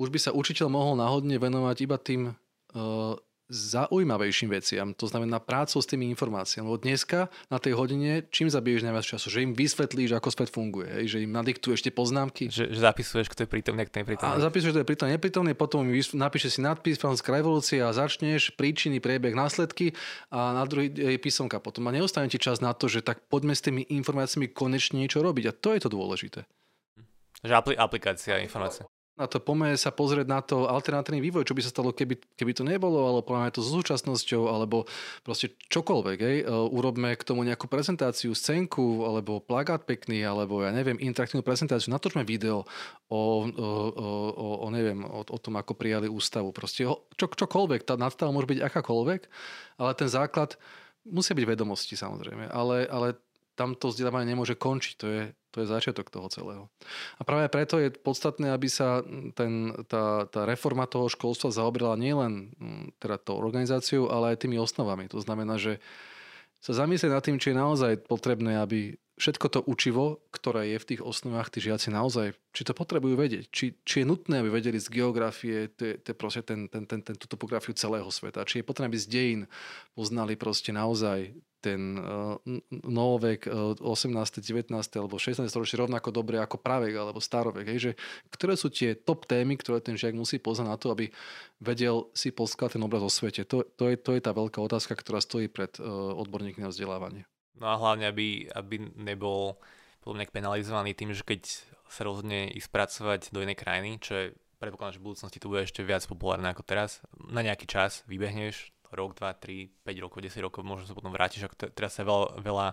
už by sa učiteľ mohol náhodne venovať iba tým uh, zaujímavejším veciam, to znamená prácou s tými informáciami. Lebo dneska na tej hodine čím zabiješ najviac času? Že im vysvetlíš, ako svet funguje, hej? že im nadiktuješ tie poznámky. Že, že zapisuješ, kto je prítomný, kto je prítomný. A zapisuješ, kto je prítomný, neprítomný, potom napíšeš si nadpis Francúzska revolúcia a začneš príčiny, priebeh, následky a na druhý je písomka potom. A neostane ti čas na to, že tak poďme s tými informáciami konečne niečo robiť. A to je to dôležité. Že apl- aplikácia informácie na to poďme sa pozrieť na to alternatívny vývoj, čo by sa stalo, keby, keby to nebolo, alebo poďme to s súčasnosťou, alebo proste čokoľvek. Hej. E, urobme k tomu nejakú prezentáciu, scénku, alebo plagát pekný, alebo ja neviem, interaktívnu prezentáciu, natočme video o, o, o, o neviem, o, o tom, ako prijali ústavu. Proste čo, čokoľvek, tá nadstava môže byť akákoľvek, ale ten základ musia byť vedomosti samozrejme, ale, ale tam to vzdelávanie nemôže končiť. To je, to je začiatok toho celého. A práve preto je podstatné, aby sa ten, tá, tá reforma toho školstva zaobrala nielen teda tou organizáciou, ale aj tými osnovami. To znamená, že sa zamyslieť nad tým, či je naozaj potrebné, aby všetko to učivo, ktoré je v tých osnovách, tí žiaci naozaj, či to potrebujú vedieť, či, či je nutné, aby vedeli z geografie, te, te proste ten, ten, ten, ten, tú topografiu celého sveta, či je potrebné, aby z dejín poznali proste naozaj ten uh, novovek uh, 18., 19. alebo 16. storočie rovnako dobre ako pravek alebo starovek. Hej, že, ktoré sú tie top témy, ktoré ten žiak musí poznať na to, aby vedel si poskladať ten obraz o svete. To, to, je, to je tá veľká otázka, ktorá stojí pred uh, odborníkmi na vzdelávanie. No a hlavne, aby, aby nebol podľa penalizovaný tým, že keď sa rozhodne ísť pracovať do inej krajiny, čo je predpokladám, že v budúcnosti to bude ešte viac populárne ako teraz, na nejaký čas vybehneš, rok, 2, 3, 5 rokov, 10 rokov, možno sa potom vrátiš, ako teraz sa veľa, veľa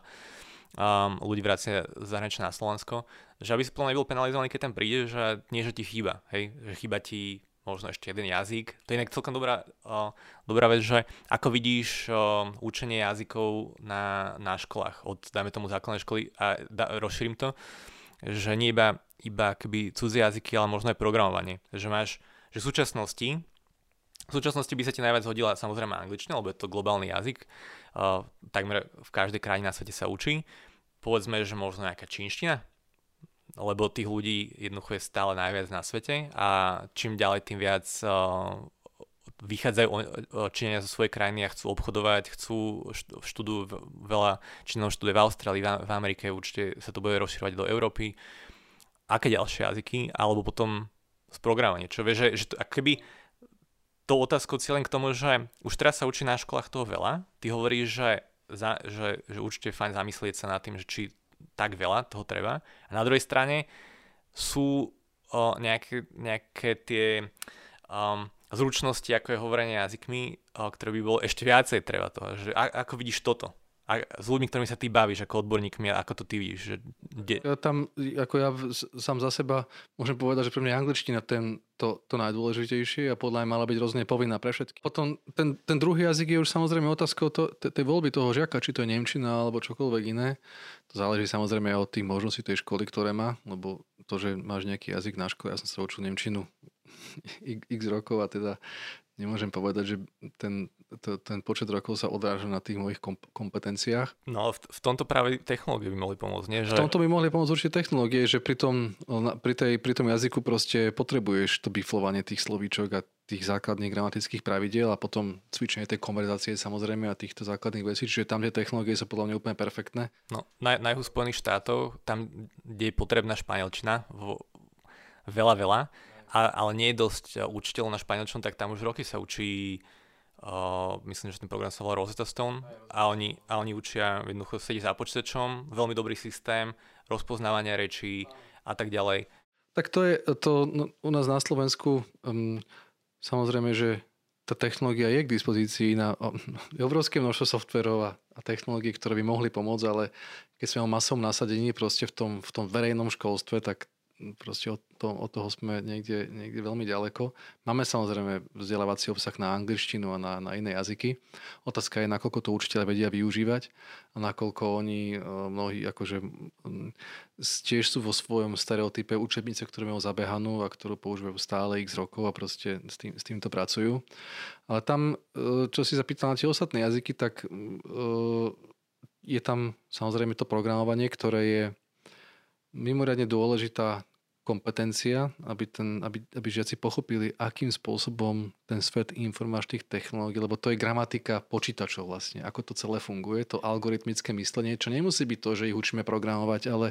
um, ľudí vracia zahraničia na Slovensko, že aby si plne nebol penalizovaný, keď tam príde, že nie, že ti chýba, hej, že chýba ti možno ešte jeden jazyk. To je inak celkom dobrá, uh, dobrá vec, že ako vidíš uh, učenie jazykov na, na školách, od dajme tomu základnej školy a da, rozšírim to, že nie iba, iba keby cudzie jazyky, ale možno aj programovanie. Že máš, že v súčasnosti v súčasnosti by sa ti najviac hodila samozrejme angličtina, lebo je to globálny jazyk. Uh, takmer v každej krajine na svete sa učí. Povedzme, že možno nejaká čínština, lebo tých ľudí jednoducho je stále najviac na svete a čím ďalej, tým viac uh, vychádzajú Číňania zo svojej krajiny a chcú obchodovať, chcú študujú veľa Čínov študuje v Austrálii, v Amerike, určite sa to bude rozširovať do Európy. Aké ďalšie jazyky? Alebo potom programovanie, čo vie, že, že to, keby tou otázkou cieľem k tomu, že už teraz sa učí na školách toho veľa. Ty hovoríš, že, za, že, že určite je fajn zamyslieť sa nad tým, že či tak veľa toho treba. A na druhej strane sú o, nejaké, nejaké tie um, zručnosti, ako je hovorenie jazykmi, o, ktoré by bolo ešte viacej treba toho. Že, a, ako vidíš toto? A s ľuďmi, ktorými sa ty bavíš ako odborníkmi, ako to ty vidíš? Že, kde... ja tam, ako ja sám za seba môžem povedať, že pre mňa je angličtina ten, to, to najdôležitejšie a podľa mňa mala byť rozne povinná pre všetky. Potom ten, ten druhý jazyk je už samozrejme otázkou to, tej voľby toho žiaka, či to je Nemčina alebo čokoľvek iné. To záleží samozrejme od tých možností tej školy, ktoré má, lebo to, že máš nejaký jazyk na škole, ja som sa učil Nemčinu (laughs) x rokov a teda nemôžem povedať, že ten, to, ten počet rokov sa odráža na tých mojich komp- kompetenciách. No v, v tomto práve technológie by mohli pomôcť, nie? Že... V tomto by mohli pomôcť určite technológie, že pri tom, pri, tej, pri tom jazyku proste potrebuješ to biflovanie tých slovíčok a tých základných gramatických pravidiel a potom cvičenie tej konverzácie samozrejme a týchto základných vecí, čiže tam tie technológie sú podľa mňa úplne perfektné. No, na, na juhu Spojených štátov, tam, kde je potrebná španielčina, vo, veľa, veľa, a, ale nie je dosť e, učiteľov na španielčom, tak tam už roky sa učí Uh, myslím, že ten program sa volá Rosetta Stone a oni, a oni učia jednoducho sedieť za počítačom, veľmi dobrý systém, rozpoznávania rečí a tak ďalej. Tak to je to no, u nás na Slovensku um, samozrejme, že tá technológia je k dispozícii na o, (laughs) obrovské množstvo softverov a, a technológií, ktoré by mohli pomôcť, ale keď sme o masovom nasadení proste v tom, v tom verejnom školstve, tak proste od, to, od toho sme niekde, niekde veľmi ďaleko. Máme samozrejme vzdelávací obsah na angličtinu a na, na iné jazyky. Otázka je, nakoľko to učiteľe vedia využívať a nakoľko oni, e, mnohí akože tiež sú vo svojom stereotype učebnice, ktorú majú zabehanú a ktorú používajú stále x rokov a proste s, tým, s týmto pracujú. Ale tam, e, čo si zapýtal na tie ostatné jazyky, tak je tam samozrejme to programovanie, ktoré je mimoriadne dôležitá kompetencia, aby, ten, aby, aby žiaci pochopili, akým spôsobom ten svet informačných technológií, lebo to je gramatika počítačov vlastne, ako to celé funguje, to algoritmické myslenie, čo nemusí byť to, že ich učíme programovať, ale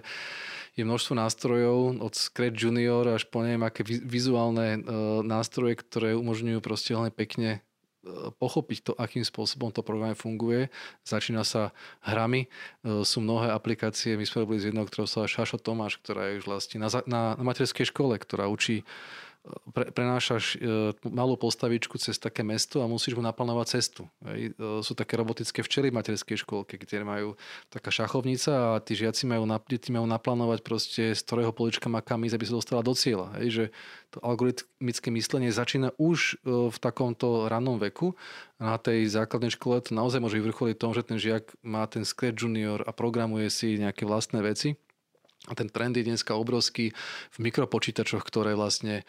je množstvo nástrojov od Scratch Junior až po neviem aké vizuálne e, nástroje, ktoré umožňujú proste veľmi pekne pochopiť to, akým spôsobom to program funguje. Začína sa hrami. E, sú mnohé aplikácie, my sme robili z jednou, ktorou sa Šašo Tomáš, ktorá je už vlastne na, na, na materskej škole, ktorá učí pre, prenášaš e, malú postavičku cez také mesto a musíš mu naplánovať cestu. Hej. E, sú také robotické včely v materskej školke, kde majú taká šachovnica a tí žiaci majú, deti majú naplánovať proste, z ktorého polička má kam ísť, aby sa dostala do cieľa. Hej. Že to algoritmické myslenie začína už e, v takomto rannom veku. Na tej základnej škole to naozaj môže vyvrcholiť tom, že ten žiak má ten Scratch Junior a programuje si nejaké vlastné veci a ten trend je dneska obrovský v mikropočítačoch, ktoré vlastne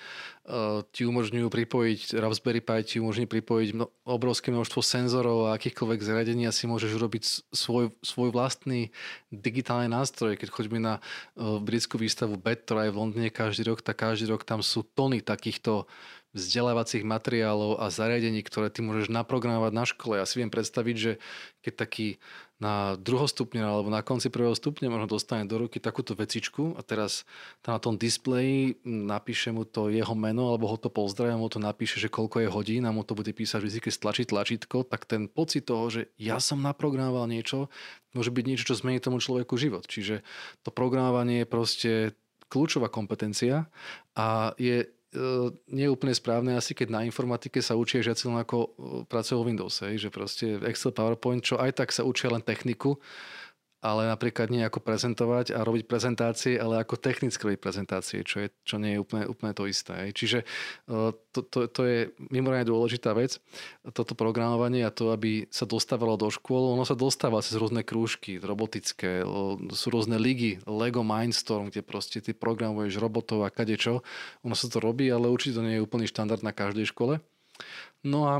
uh, ti umožňujú pripojiť, Raspberry Pi ti umožní pripojiť mno, obrovské množstvo senzorov a akýchkoľvek zariadení si môžeš urobiť svoj, svoj vlastný digitálny nástroj. Keď choďme na uh, britskú výstavu BED, ktorá je v Londýne každý rok, tak každý rok tam sú tony takýchto vzdelávacích materiálov a zariadení, ktoré ty môžeš naprogramovať na škole. Ja si viem predstaviť, že keď taký na druhostupne alebo na konci prvého stupňa možno dostane do ruky takúto vecičku a teraz tam na tom displeji napíše mu to jeho meno alebo ho to pozdravia, mu to napíše, že koľko je hodín a mu to bude písať vždy, keď stlačí tlačítko, tak ten pocit toho, že ja som naprogramoval niečo, môže byť niečo, čo zmení tomu človeku život. Čiže to programovanie je proste kľúčová kompetencia a je nie je úplne správne asi, keď na informatike sa učia žiaci len ako e, pracujú vo Windows, že proste Excel, PowerPoint, čo aj tak sa učia len techniku, ale napríklad nie ako prezentovať a robiť prezentácie, ale ako technické robiť prezentácie, čo, je, čo nie je úplne, úplne to isté. Čiže e, to, to, to je mimoriadne dôležitá vec, toto programovanie a to, aby sa dostávalo do škôl, ono sa dostáva cez rôzne krúžky, robotické, sú rôzne ligy, Lego Mindstorm, kde proste ty programuješ robotov a kadečo. Ono sa to robí, ale určite to nie je úplný štandard na každej škole. No a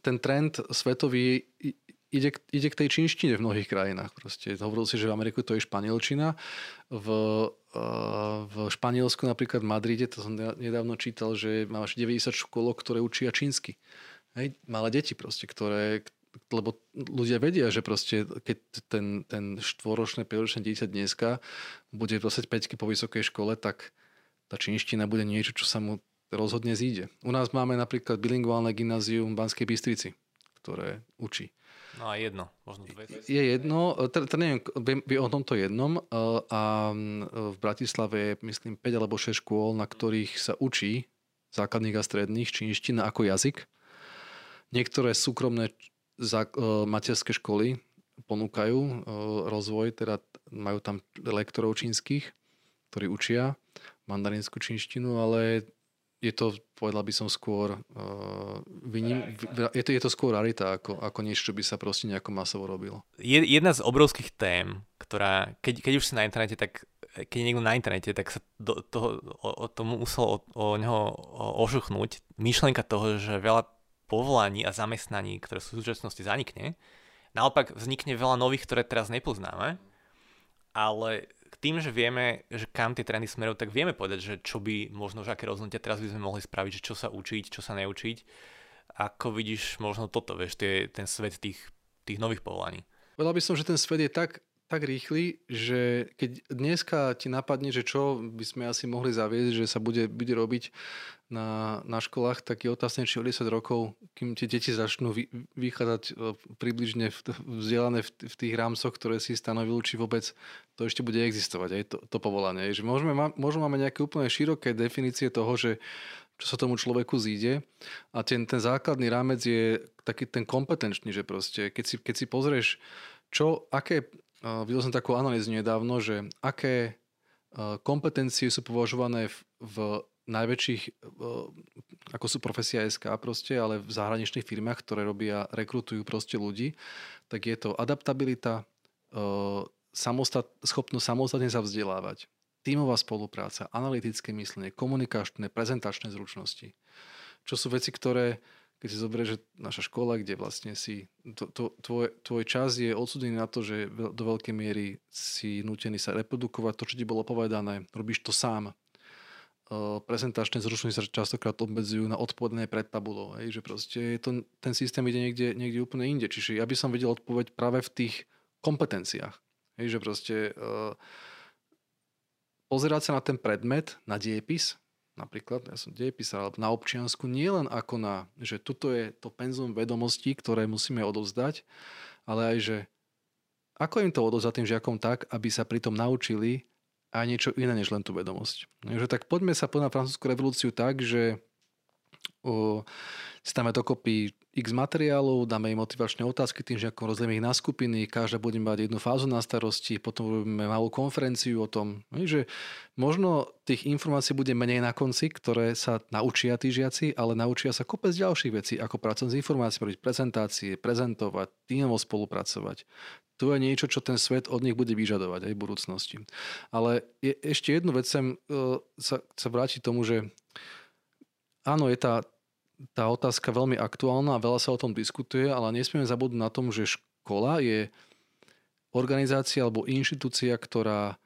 ten trend svetový ide, ide k tej čínštine v mnohých krajinách. Proste. Hovoril si, že v Ameriku to je španielčina. V, uh, v Španielsku, napríklad v Madride, to som nedávno čítal, že máš 90 škôlok, ktoré učia čínsky. Hej, malé deti proste, ktoré, lebo ľudia vedia, že proste keď ten, ten štvoročné, 5 dieťa dneska bude 25 po vysokej škole, tak tá čínština bude niečo, čo sa mu rozhodne zíde. U nás máme napríklad bilingválne gymnázium v Banskej Bystrici, ktoré učí No a jedno, možno dve. Je jedno, teda, teda neviem, viem o tomto jednom e, a v Bratislave je myslím 5 alebo 6 škôl, na ktorých sa učí základných a stredných čínština ako jazyk. Niektoré súkromné zá, e, materské školy ponúkajú e, rozvoj, teda majú tam lektorov čínskych, ktorí učia mandarínsku čínštinu, ale je to, povedal by som skôr, uh, vyním, je, to, je to skôr rarita ako, ako niečo, čo by sa proste nejako masovo robilo. Jedna z obrovských tém, ktorá, keď, keď už si na internete, tak keď je niekto na internete, tak sa do, toho, o, o tomu muselo o, o neho ožuchnúť. Myšlenka toho, že veľa povolaní a zamestnaní, ktoré sú v súčasnosti zanikne, naopak vznikne veľa nových, ktoré teraz nepoznáme, ale tým, že vieme, že kam tie trendy smerujú, tak vieme povedať, že čo by možno, že aké rozhodnutia teraz by sme mohli spraviť, že čo sa učiť, čo sa neučiť. Ako vidíš možno toto, vieš, tie, ten svet tých, tých nových povolaní? Povedal by som, že ten svet je tak tak rýchly, že keď dneska ti napadne, že čo by sme asi mohli zaviesť, že sa bude, bude robiť na, na školách, tak je otázne, či o 10 rokov, kým tie deti začnú vy, vychádzať e, približne v, vzdelané v, v tých rámcoch, ktoré si stanovil, či vôbec to ešte bude existovať, aj to, to povolanie. Že môžeme, môžeme mať nejaké úplne široké definície toho, že čo sa tomu človeku zíde. A ten, ten základný rámec je taký ten kompetenčný, že proste, keď si, keď si pozrieš, čo, aké videl som takú analýzu nedávno, že aké kompetencie sú považované v, v najväčších, ako sú profesia SK proste, ale v zahraničných firmách, ktoré robia, rekrutujú proste ľudí, tak je to adaptabilita, samostat, schopnosť samostatne sa vzdelávať, tímová spolupráca, analytické myslenie, komunikačné, prezentačné zručnosti. Čo sú veci, ktoré, keď si zoberieš, že naša škola, kde vlastne si, to, to, tvoj, tvoj čas je odsudený na to, že do veľkej miery si nutený sa reprodukovať to, čo ti bolo povedané, robíš to sám, prezentačné zručnosti sa častokrát obmedzujú na odpovedanie pred tabulou. Hej, že proste je to, ten systém ide niekde, niekde úplne inde. Čiže ja by som vedel odpoveď práve v tých kompetenciách. Hej, že proste uh, pozerať sa na ten predmet, na diepis, napríklad, ja som diepisár, alebo na občiansku, nie len ako na, že tuto je to penzum vedomostí, ktoré musíme odovzdať, ale aj, že ako im to odovzdať tým žiakom tak, aby sa pritom naučili a niečo iné než len tú vedomosť. Takže tak poďme sa na francúzsku revolúciu tak, že si dáme dokopy x materiálov, dáme im motivačné otázky tým, ako rozdielime ich na skupiny, každá bude mať jednu fázu na starosti, potom robíme malú konferenciu o tom, že možno tých informácií bude menej na konci, ktoré sa naučia tí žiaci, ale naučia sa kopec ďalších vecí, ako pracovať s informáciami, robiť prezentácie, prezentovať, tímovo spolupracovať, to je niečo, čo ten svet od nich bude vyžadovať aj v budúcnosti. Ale je, ešte jednu vec sem uh, sa, sa vráti tomu, že áno, je tá, tá otázka veľmi aktuálna a veľa sa o tom diskutuje, ale nesmieme zabudnúť na tom, že škola je organizácia alebo inštitúcia, ktorá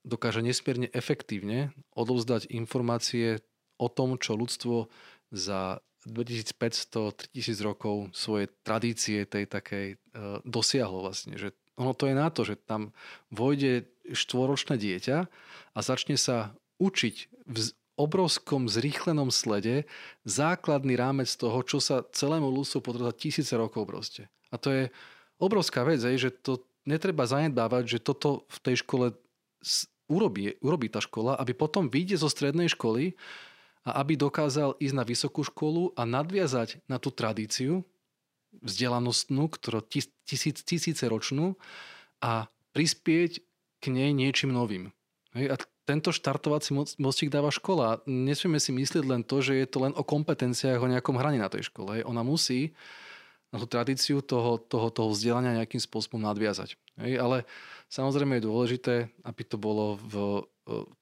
dokáže nesmierne efektívne odovzdať informácie o tom, čo ľudstvo za 2500-3000 rokov svoje tradície tej takej uh, dosiahlo vlastne. Že ono to je na to, že tam vojde štvoročné dieťa a začne sa učiť v obrovskom zrýchlenom slede základný rámec toho, čo sa celému ľudstvu potrebuje tisíce rokov proste. A to je obrovská vec, že to netreba zanedbávať, že toto v tej škole urobí, urobí tá škola, aby potom vyjde zo strednej školy a aby dokázal ísť na vysokú školu a nadviazať na tú tradíciu vzdelanostnú, ktorú tisíc, tisíce ročnú a prispieť k nej niečím novým. Hej? A tento štartovací mostík dáva škola. Nesmieme si myslieť len to, že je to len o kompetenciách, o nejakom hraní na tej škole. Ona musí na tú tradíciu toho, toho, toho vzdelania nejakým spôsobom nadviazať. Hej? Ale samozrejme je dôležité, aby to bolo v,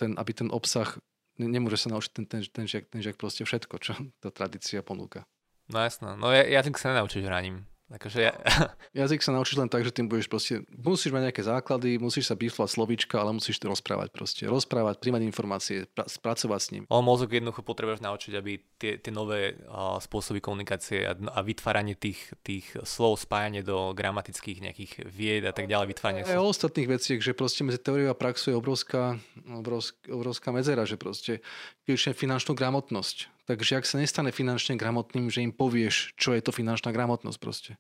ten, aby ten obsah nemôže sa naučiť ten, ten, ten, žiak, ten žiak proste všetko, čo tá tradícia ponúka. No jasno, no ja, jazyk sa nenaučíš hraním. Akože ja... (laughs) Jazyk sa naučíš len tak, že tým budeš proste, musíš mať nejaké základy, musíš sa biflovať slovíčka, ale musíš to rozprávať proste. Rozprávať, príjmať informácie, pra, spracovať s ním. Ale mozog jednoducho potrebuješ naučiť, aby tie, tie nové uh, spôsoby komunikácie a, a vytváranie tých, tých slov, spájanie do gramatických nejakých vied a tak ďalej, vytváranie Aj o ostatných veciach, že proste medzi teóriou a praxou je obrovská, obrovská, obrovská medzera, že proste keď finančnú gramotnosť, Takže ak sa nestane finančne gramotným, že im povieš, čo je to finančná gramotnosť proste.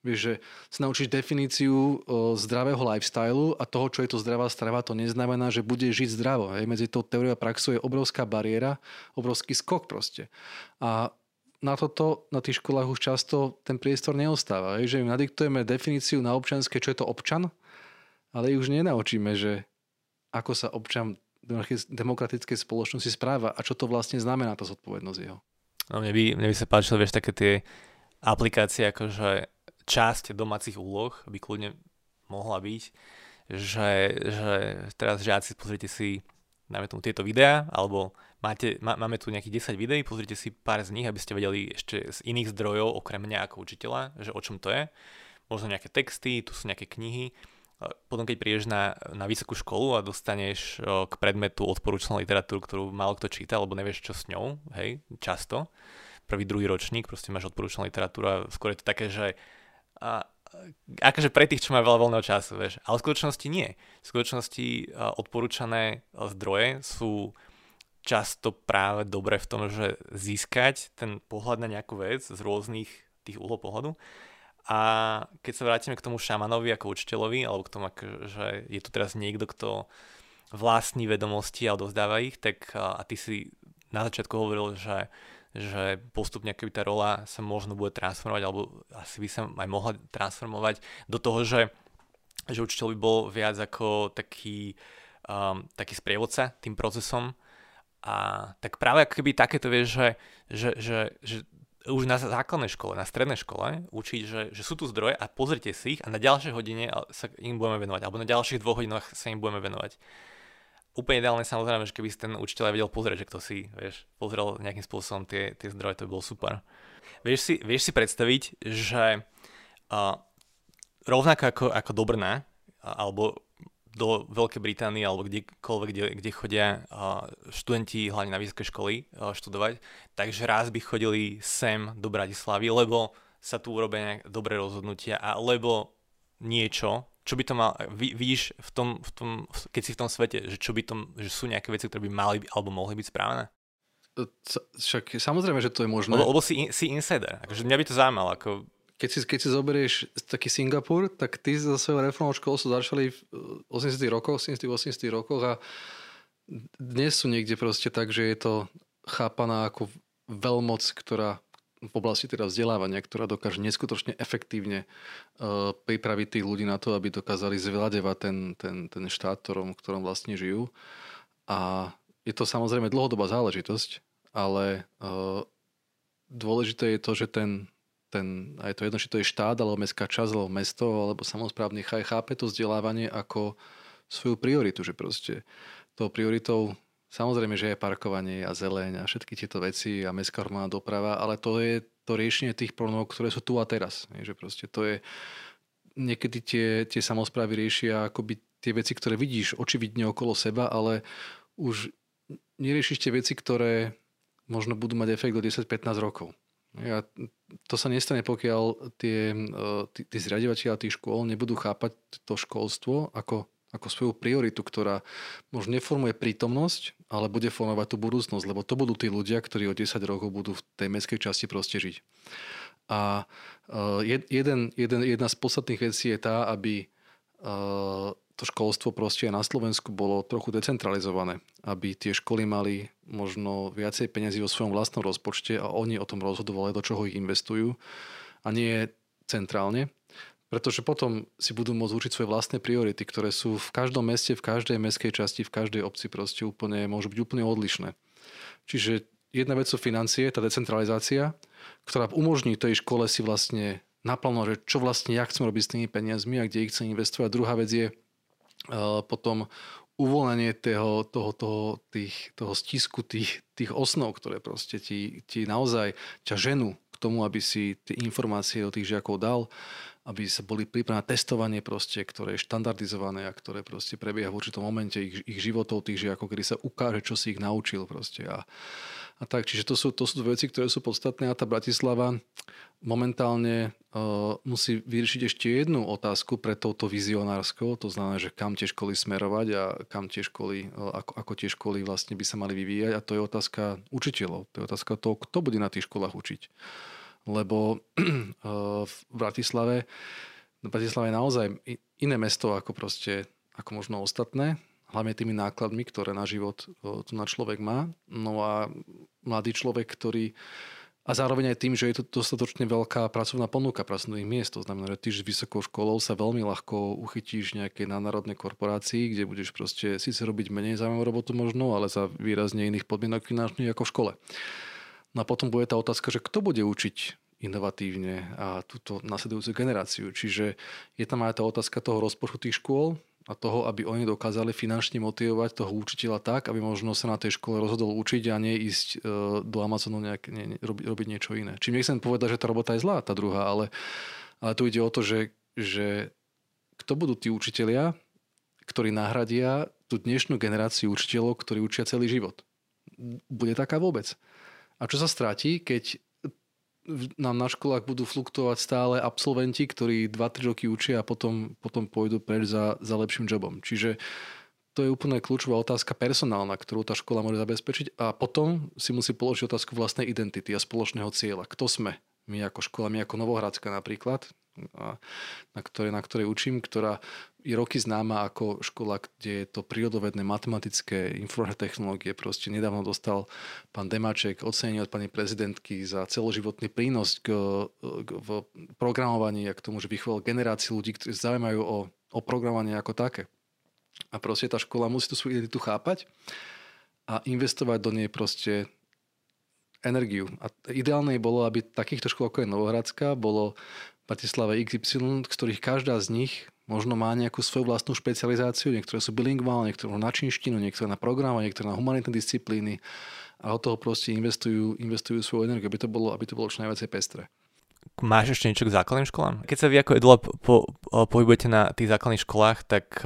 Vieš, že sa naučíš definíciu zdravého lifestylu a toho, čo je to zdravá strava, to neznamená, že bude žiť zdravo. Hej. Medzi tou teóriou a praxou je obrovská bariéra, obrovský skok proste. A na toto na tých školách už často ten priestor neostáva. Hej. Že im nadiktujeme definíciu na občanské, čo je to občan, ale ich už nenaučíme, že ako sa občan demokratickej spoločnosti správa a čo to vlastne znamená tá zodpovednosť jeho. No mne by, mne by sa páčilo, vieš, také tie aplikácie, akože časť domácich úloh by kľudne mohla byť, že, že teraz žiaci, pozrite si dáme tomu tieto videá, alebo máte, má, máme tu nejakých 10 videí, pozrite si pár z nich, aby ste vedeli ešte z iných zdrojov, okrem mňa ako učiteľa, že o čom to je. Možno nejaké texty, tu sú nejaké knihy potom keď prídeš na, na vysokú školu a dostaneš k predmetu odporúčanú literatúru, ktorú málo kto číta, alebo nevieš čo s ňou, hej, často, prvý, druhý ročník, proste máš odporúčanú literatúru a skôr je to také, že a, akože pre tých, čo majú veľa voľného času, vieš. Ale v skutočnosti nie. V skutočnosti odporúčané zdroje sú často práve dobré v tom, že získať ten pohľad na nejakú vec z rôznych tých uhlov pohľadu a keď sa vrátime k tomu šamanovi ako učiteľovi, alebo k tomu, že je tu teraz niekto, kto vlastní vedomosti a odovzdáva ich, tak a ty si na začiatku hovoril, že, že postupne keby tá rola sa možno bude transformovať, alebo asi by sa aj mohla transformovať do toho, že, že učiteľ by bol viac ako taký um, taký sprievodca tým procesom. A tak práve ako keby takéto vieš, že, že, že, že už na základnej škole, na strednej škole učiť, že, že sú tu zdroje a pozrite si ich a na ďalšej hodine sa im budeme venovať, alebo na ďalších dvoch hodinách sa im budeme venovať. Úplne ideálne samozrejme, že keby si ten učiteľ vedel pozrieť, že kto si, vieš, pozrel nejakým spôsobom tie, tie zdroje, to by bolo super. Vieš si, vieš si predstaviť, že uh, rovnako ako, ako do Brna, alebo do Veľkej Británie alebo kdekoľvek, kde, kde chodia študenti hlavne na vysoké školy študovať, takže raz by chodili sem do Bratislavy, lebo sa tu urobia nejaké dobré rozhodnutia a lebo niečo, čo by to mal, vid, vidíš v tom, v tom, keď si v tom svete, že čo by to, že sú nejaké veci, ktoré by mali alebo mohli byť správne? Však samozrejme, že to je možné. Lebo, lebo si, si insider. Akože mňa by to zaujímalo, ako keď si, keď si zoberieš taký Singapur, tak ty za svojou reformou školu sú začali v 80 rokoch, 70 80 rokoch a dnes sú niekde proste tak, že je to chápaná ako veľmoc, ktorá v oblasti teda vzdelávania, ktorá dokáže neskutočne efektívne uh, pripraviť tých ľudí na to, aby dokázali zvladevať ten, ten, ten štát, ktorom, ktorom vlastne žijú. A je to samozrejme dlhodobá záležitosť, ale uh, dôležité je to, že ten, ten, aj to jedno, či to je štát, alebo mestská časť, alebo mesto, alebo samozprávny chaj, chápe to vzdelávanie ako svoju prioritu, že proste tou prioritou samozrejme, že je parkovanie a zeleň a všetky tieto veci a mestská hromadná doprava, ale to je to riešenie tých problémov, ktoré sú tu a teraz. Je, že proste to je, niekedy tie, tie samozprávy riešia akoby tie veci, ktoré vidíš očividne okolo seba, ale už neriešiš tie veci, ktoré možno budú mať efekt do 10-15 rokov. Ja, to sa nestane, pokiaľ tie, e, tí, tí zriadovateľa tých škôl nebudú chápať to školstvo ako, ako svoju prioritu, ktorá možno neformuje prítomnosť, ale bude formovať tú budúcnosť, lebo to budú tí ľudia, ktorí o 10 rokov budú v tej mestskej časti proste žiť. A e, jeden, jeden, jedna z podstatných vecí je tá, aby e, to školstvo proste na Slovensku bolo trochu decentralizované, aby tie školy mali možno viacej peniazy vo svojom vlastnom rozpočte a oni o tom rozhodovali, do čoho ich investujú a nie centrálne, pretože potom si budú môcť určiť svoje vlastné priority, ktoré sú v každom meste, v každej mestskej časti, v každej obci proste úplne, môžu byť úplne odlišné. Čiže jedna vec sú financie, tá decentralizácia, ktorá umožní tej škole si vlastne naplánovať, že čo vlastne ja chcem robiť s tými peniazmi a kde ich chcem investovať. Druhá vec je potom uvoľnenie toho, toho, toho, tých, toho stisku tých, tých osnov, ktoré proste ti, ti naozaj ťa ženú k tomu, aby si tie informácie do tých žiakov dal, aby sa boli pripravené testovanie proste, ktoré je štandardizované a ktoré proste prebieha v určitom momente ich, ich životov tých žiakov, kedy sa ukáže, čo si ich naučil proste. A, a tak. Čiže to sú, to sú veci, ktoré sú podstatné a tá Bratislava momentálne uh, musí vyriešiť ešte jednu otázku pre touto vizionárskou, to znamená, že kam tie školy smerovať a kam tie školy, uh, ako, ako tie školy vlastne by sa mali vyvíjať a to je otázka učiteľov. To je otázka toho, kto bude na tých školách učiť. Lebo uh, v Bratislave Bratislava je naozaj iné mesto ako proste ako možno ostatné hlavne tými nákladmi, ktoré na život tu na človek má. No a mladý človek, ktorý a zároveň aj tým, že je to dostatočne veľká pracovná ponuka pracovných miest. To znamená, že ty s vysokou školou sa veľmi ľahko uchytíš nejakej národnej korporácii, kde budeš proste síce robiť menej zaujímavú robotu možno, ale za výrazne iných podmienok finančných ako v škole. No a potom bude tá otázka, že kto bude učiť inovatívne a túto nasledujúcu generáciu. Čiže je tam aj tá otázka toho rozpočtu tých škôl, a toho, aby oni dokázali finančne motivovať toho učiteľa tak, aby možno sa na tej škole rozhodol učiť a nie ísť e, do Amazonu nejak, nie, nie, robiť, robiť niečo iné. Čím nechcem povedať, že tá robota je zlá, tá druhá, ale, ale tu ide o to, že, že kto budú tí učitelia, ktorí nahradia tú dnešnú generáciu učiteľov, ktorí učia celý život. Bude taká vôbec. A čo sa stratí, keď nám na školách budú fluktuovať stále absolventi, ktorí 2-3 roky učia a potom, potom pôjdu preč za, za lepším jobom. Čiže to je úplne kľúčová otázka personálna, ktorú tá škola môže zabezpečiť a potom si musí položiť otázku vlastnej identity a spoločného cieľa. Kto sme? My ako škola, my ako Novohradská napríklad, na ktorej, na ktorej učím, ktorá je roky známa ako škola, kde je to prírodovedné, matematické, informačné technológie. Proste nedávno dostal pán Demáček ocenenie od pani prezidentky za celoživotný prínos k, k, v programovaní a k tomu, že vychoval generácii ľudí, ktorí zaujímajú o, o programovanie ako také. A proste tá škola musí tú svoju identitu chápať a investovať do nej proste energiu. A ideálne bolo, aby takýchto škôl ako je Novohradská bolo Bratislave XY, z ktorých každá z nich možno má nejakú svoju vlastnú špecializáciu, niektoré sú bilingválne, niektoré na čínštinu, niektoré na program, niektoré na humanitné disciplíny a od toho proste investujú, investujú svoju energiu, aby to bolo, aby to bolo čo najviac pestre. Máš ešte niečo k základným školám? Keď sa vy ako Edula po, po, pohybujete na tých základných školách, tak,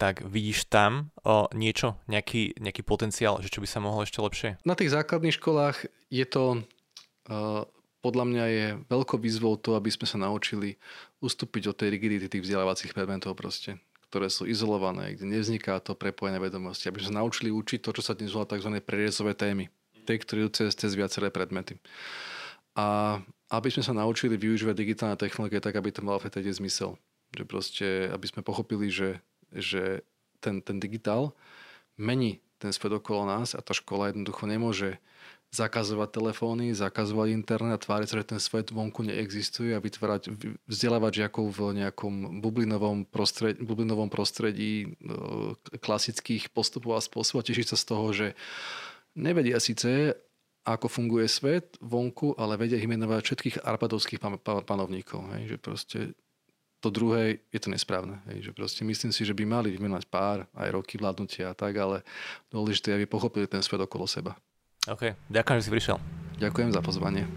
tak vidíš tam niečo, nejaký, nejaký potenciál, že čo by sa mohlo ešte lepšie? Na tých základných školách je to podľa mňa je veľkou výzvou to, aby sme sa naučili ustúpiť od tej rigidity tých vzdelávacích predmetov proste ktoré sú izolované, kde nevzniká to prepojené vedomosti, aby sme sa naučili učiť to, čo sa dnes volá tzv. prerezové témy, tie, ktoré idú cez, cez viaceré predmety. A aby sme sa naučili využívať digitálne technológie tak, aby to malo v zmysel. Že proste, aby sme pochopili, že, že ten, ten digitál mení ten svet okolo nás a tá škola jednoducho nemôže zakazovať telefóny, zakazovať internet tváriť sa, že ten svet vonku neexistuje a vytvárať, vzdelávať žiakov v nejakom bublinovom prostredí, bublinovom prostredí e, klasických postupov a spôsobov a tešiť sa z toho, že nevedia síce, ako funguje svet vonku, ale vedia ich menovať všetkých arpadovských pan, pan, panovníkov. Hej, že proste to druhé je to nesprávne. Hej, že proste myslím si, že by mali vymenovať pár aj roky vládnutia a tak, ale dôležité je, aby pochopili ten svet okolo seba. OK, ďakujem, že si prišiel. Ďakujem za pozvanie.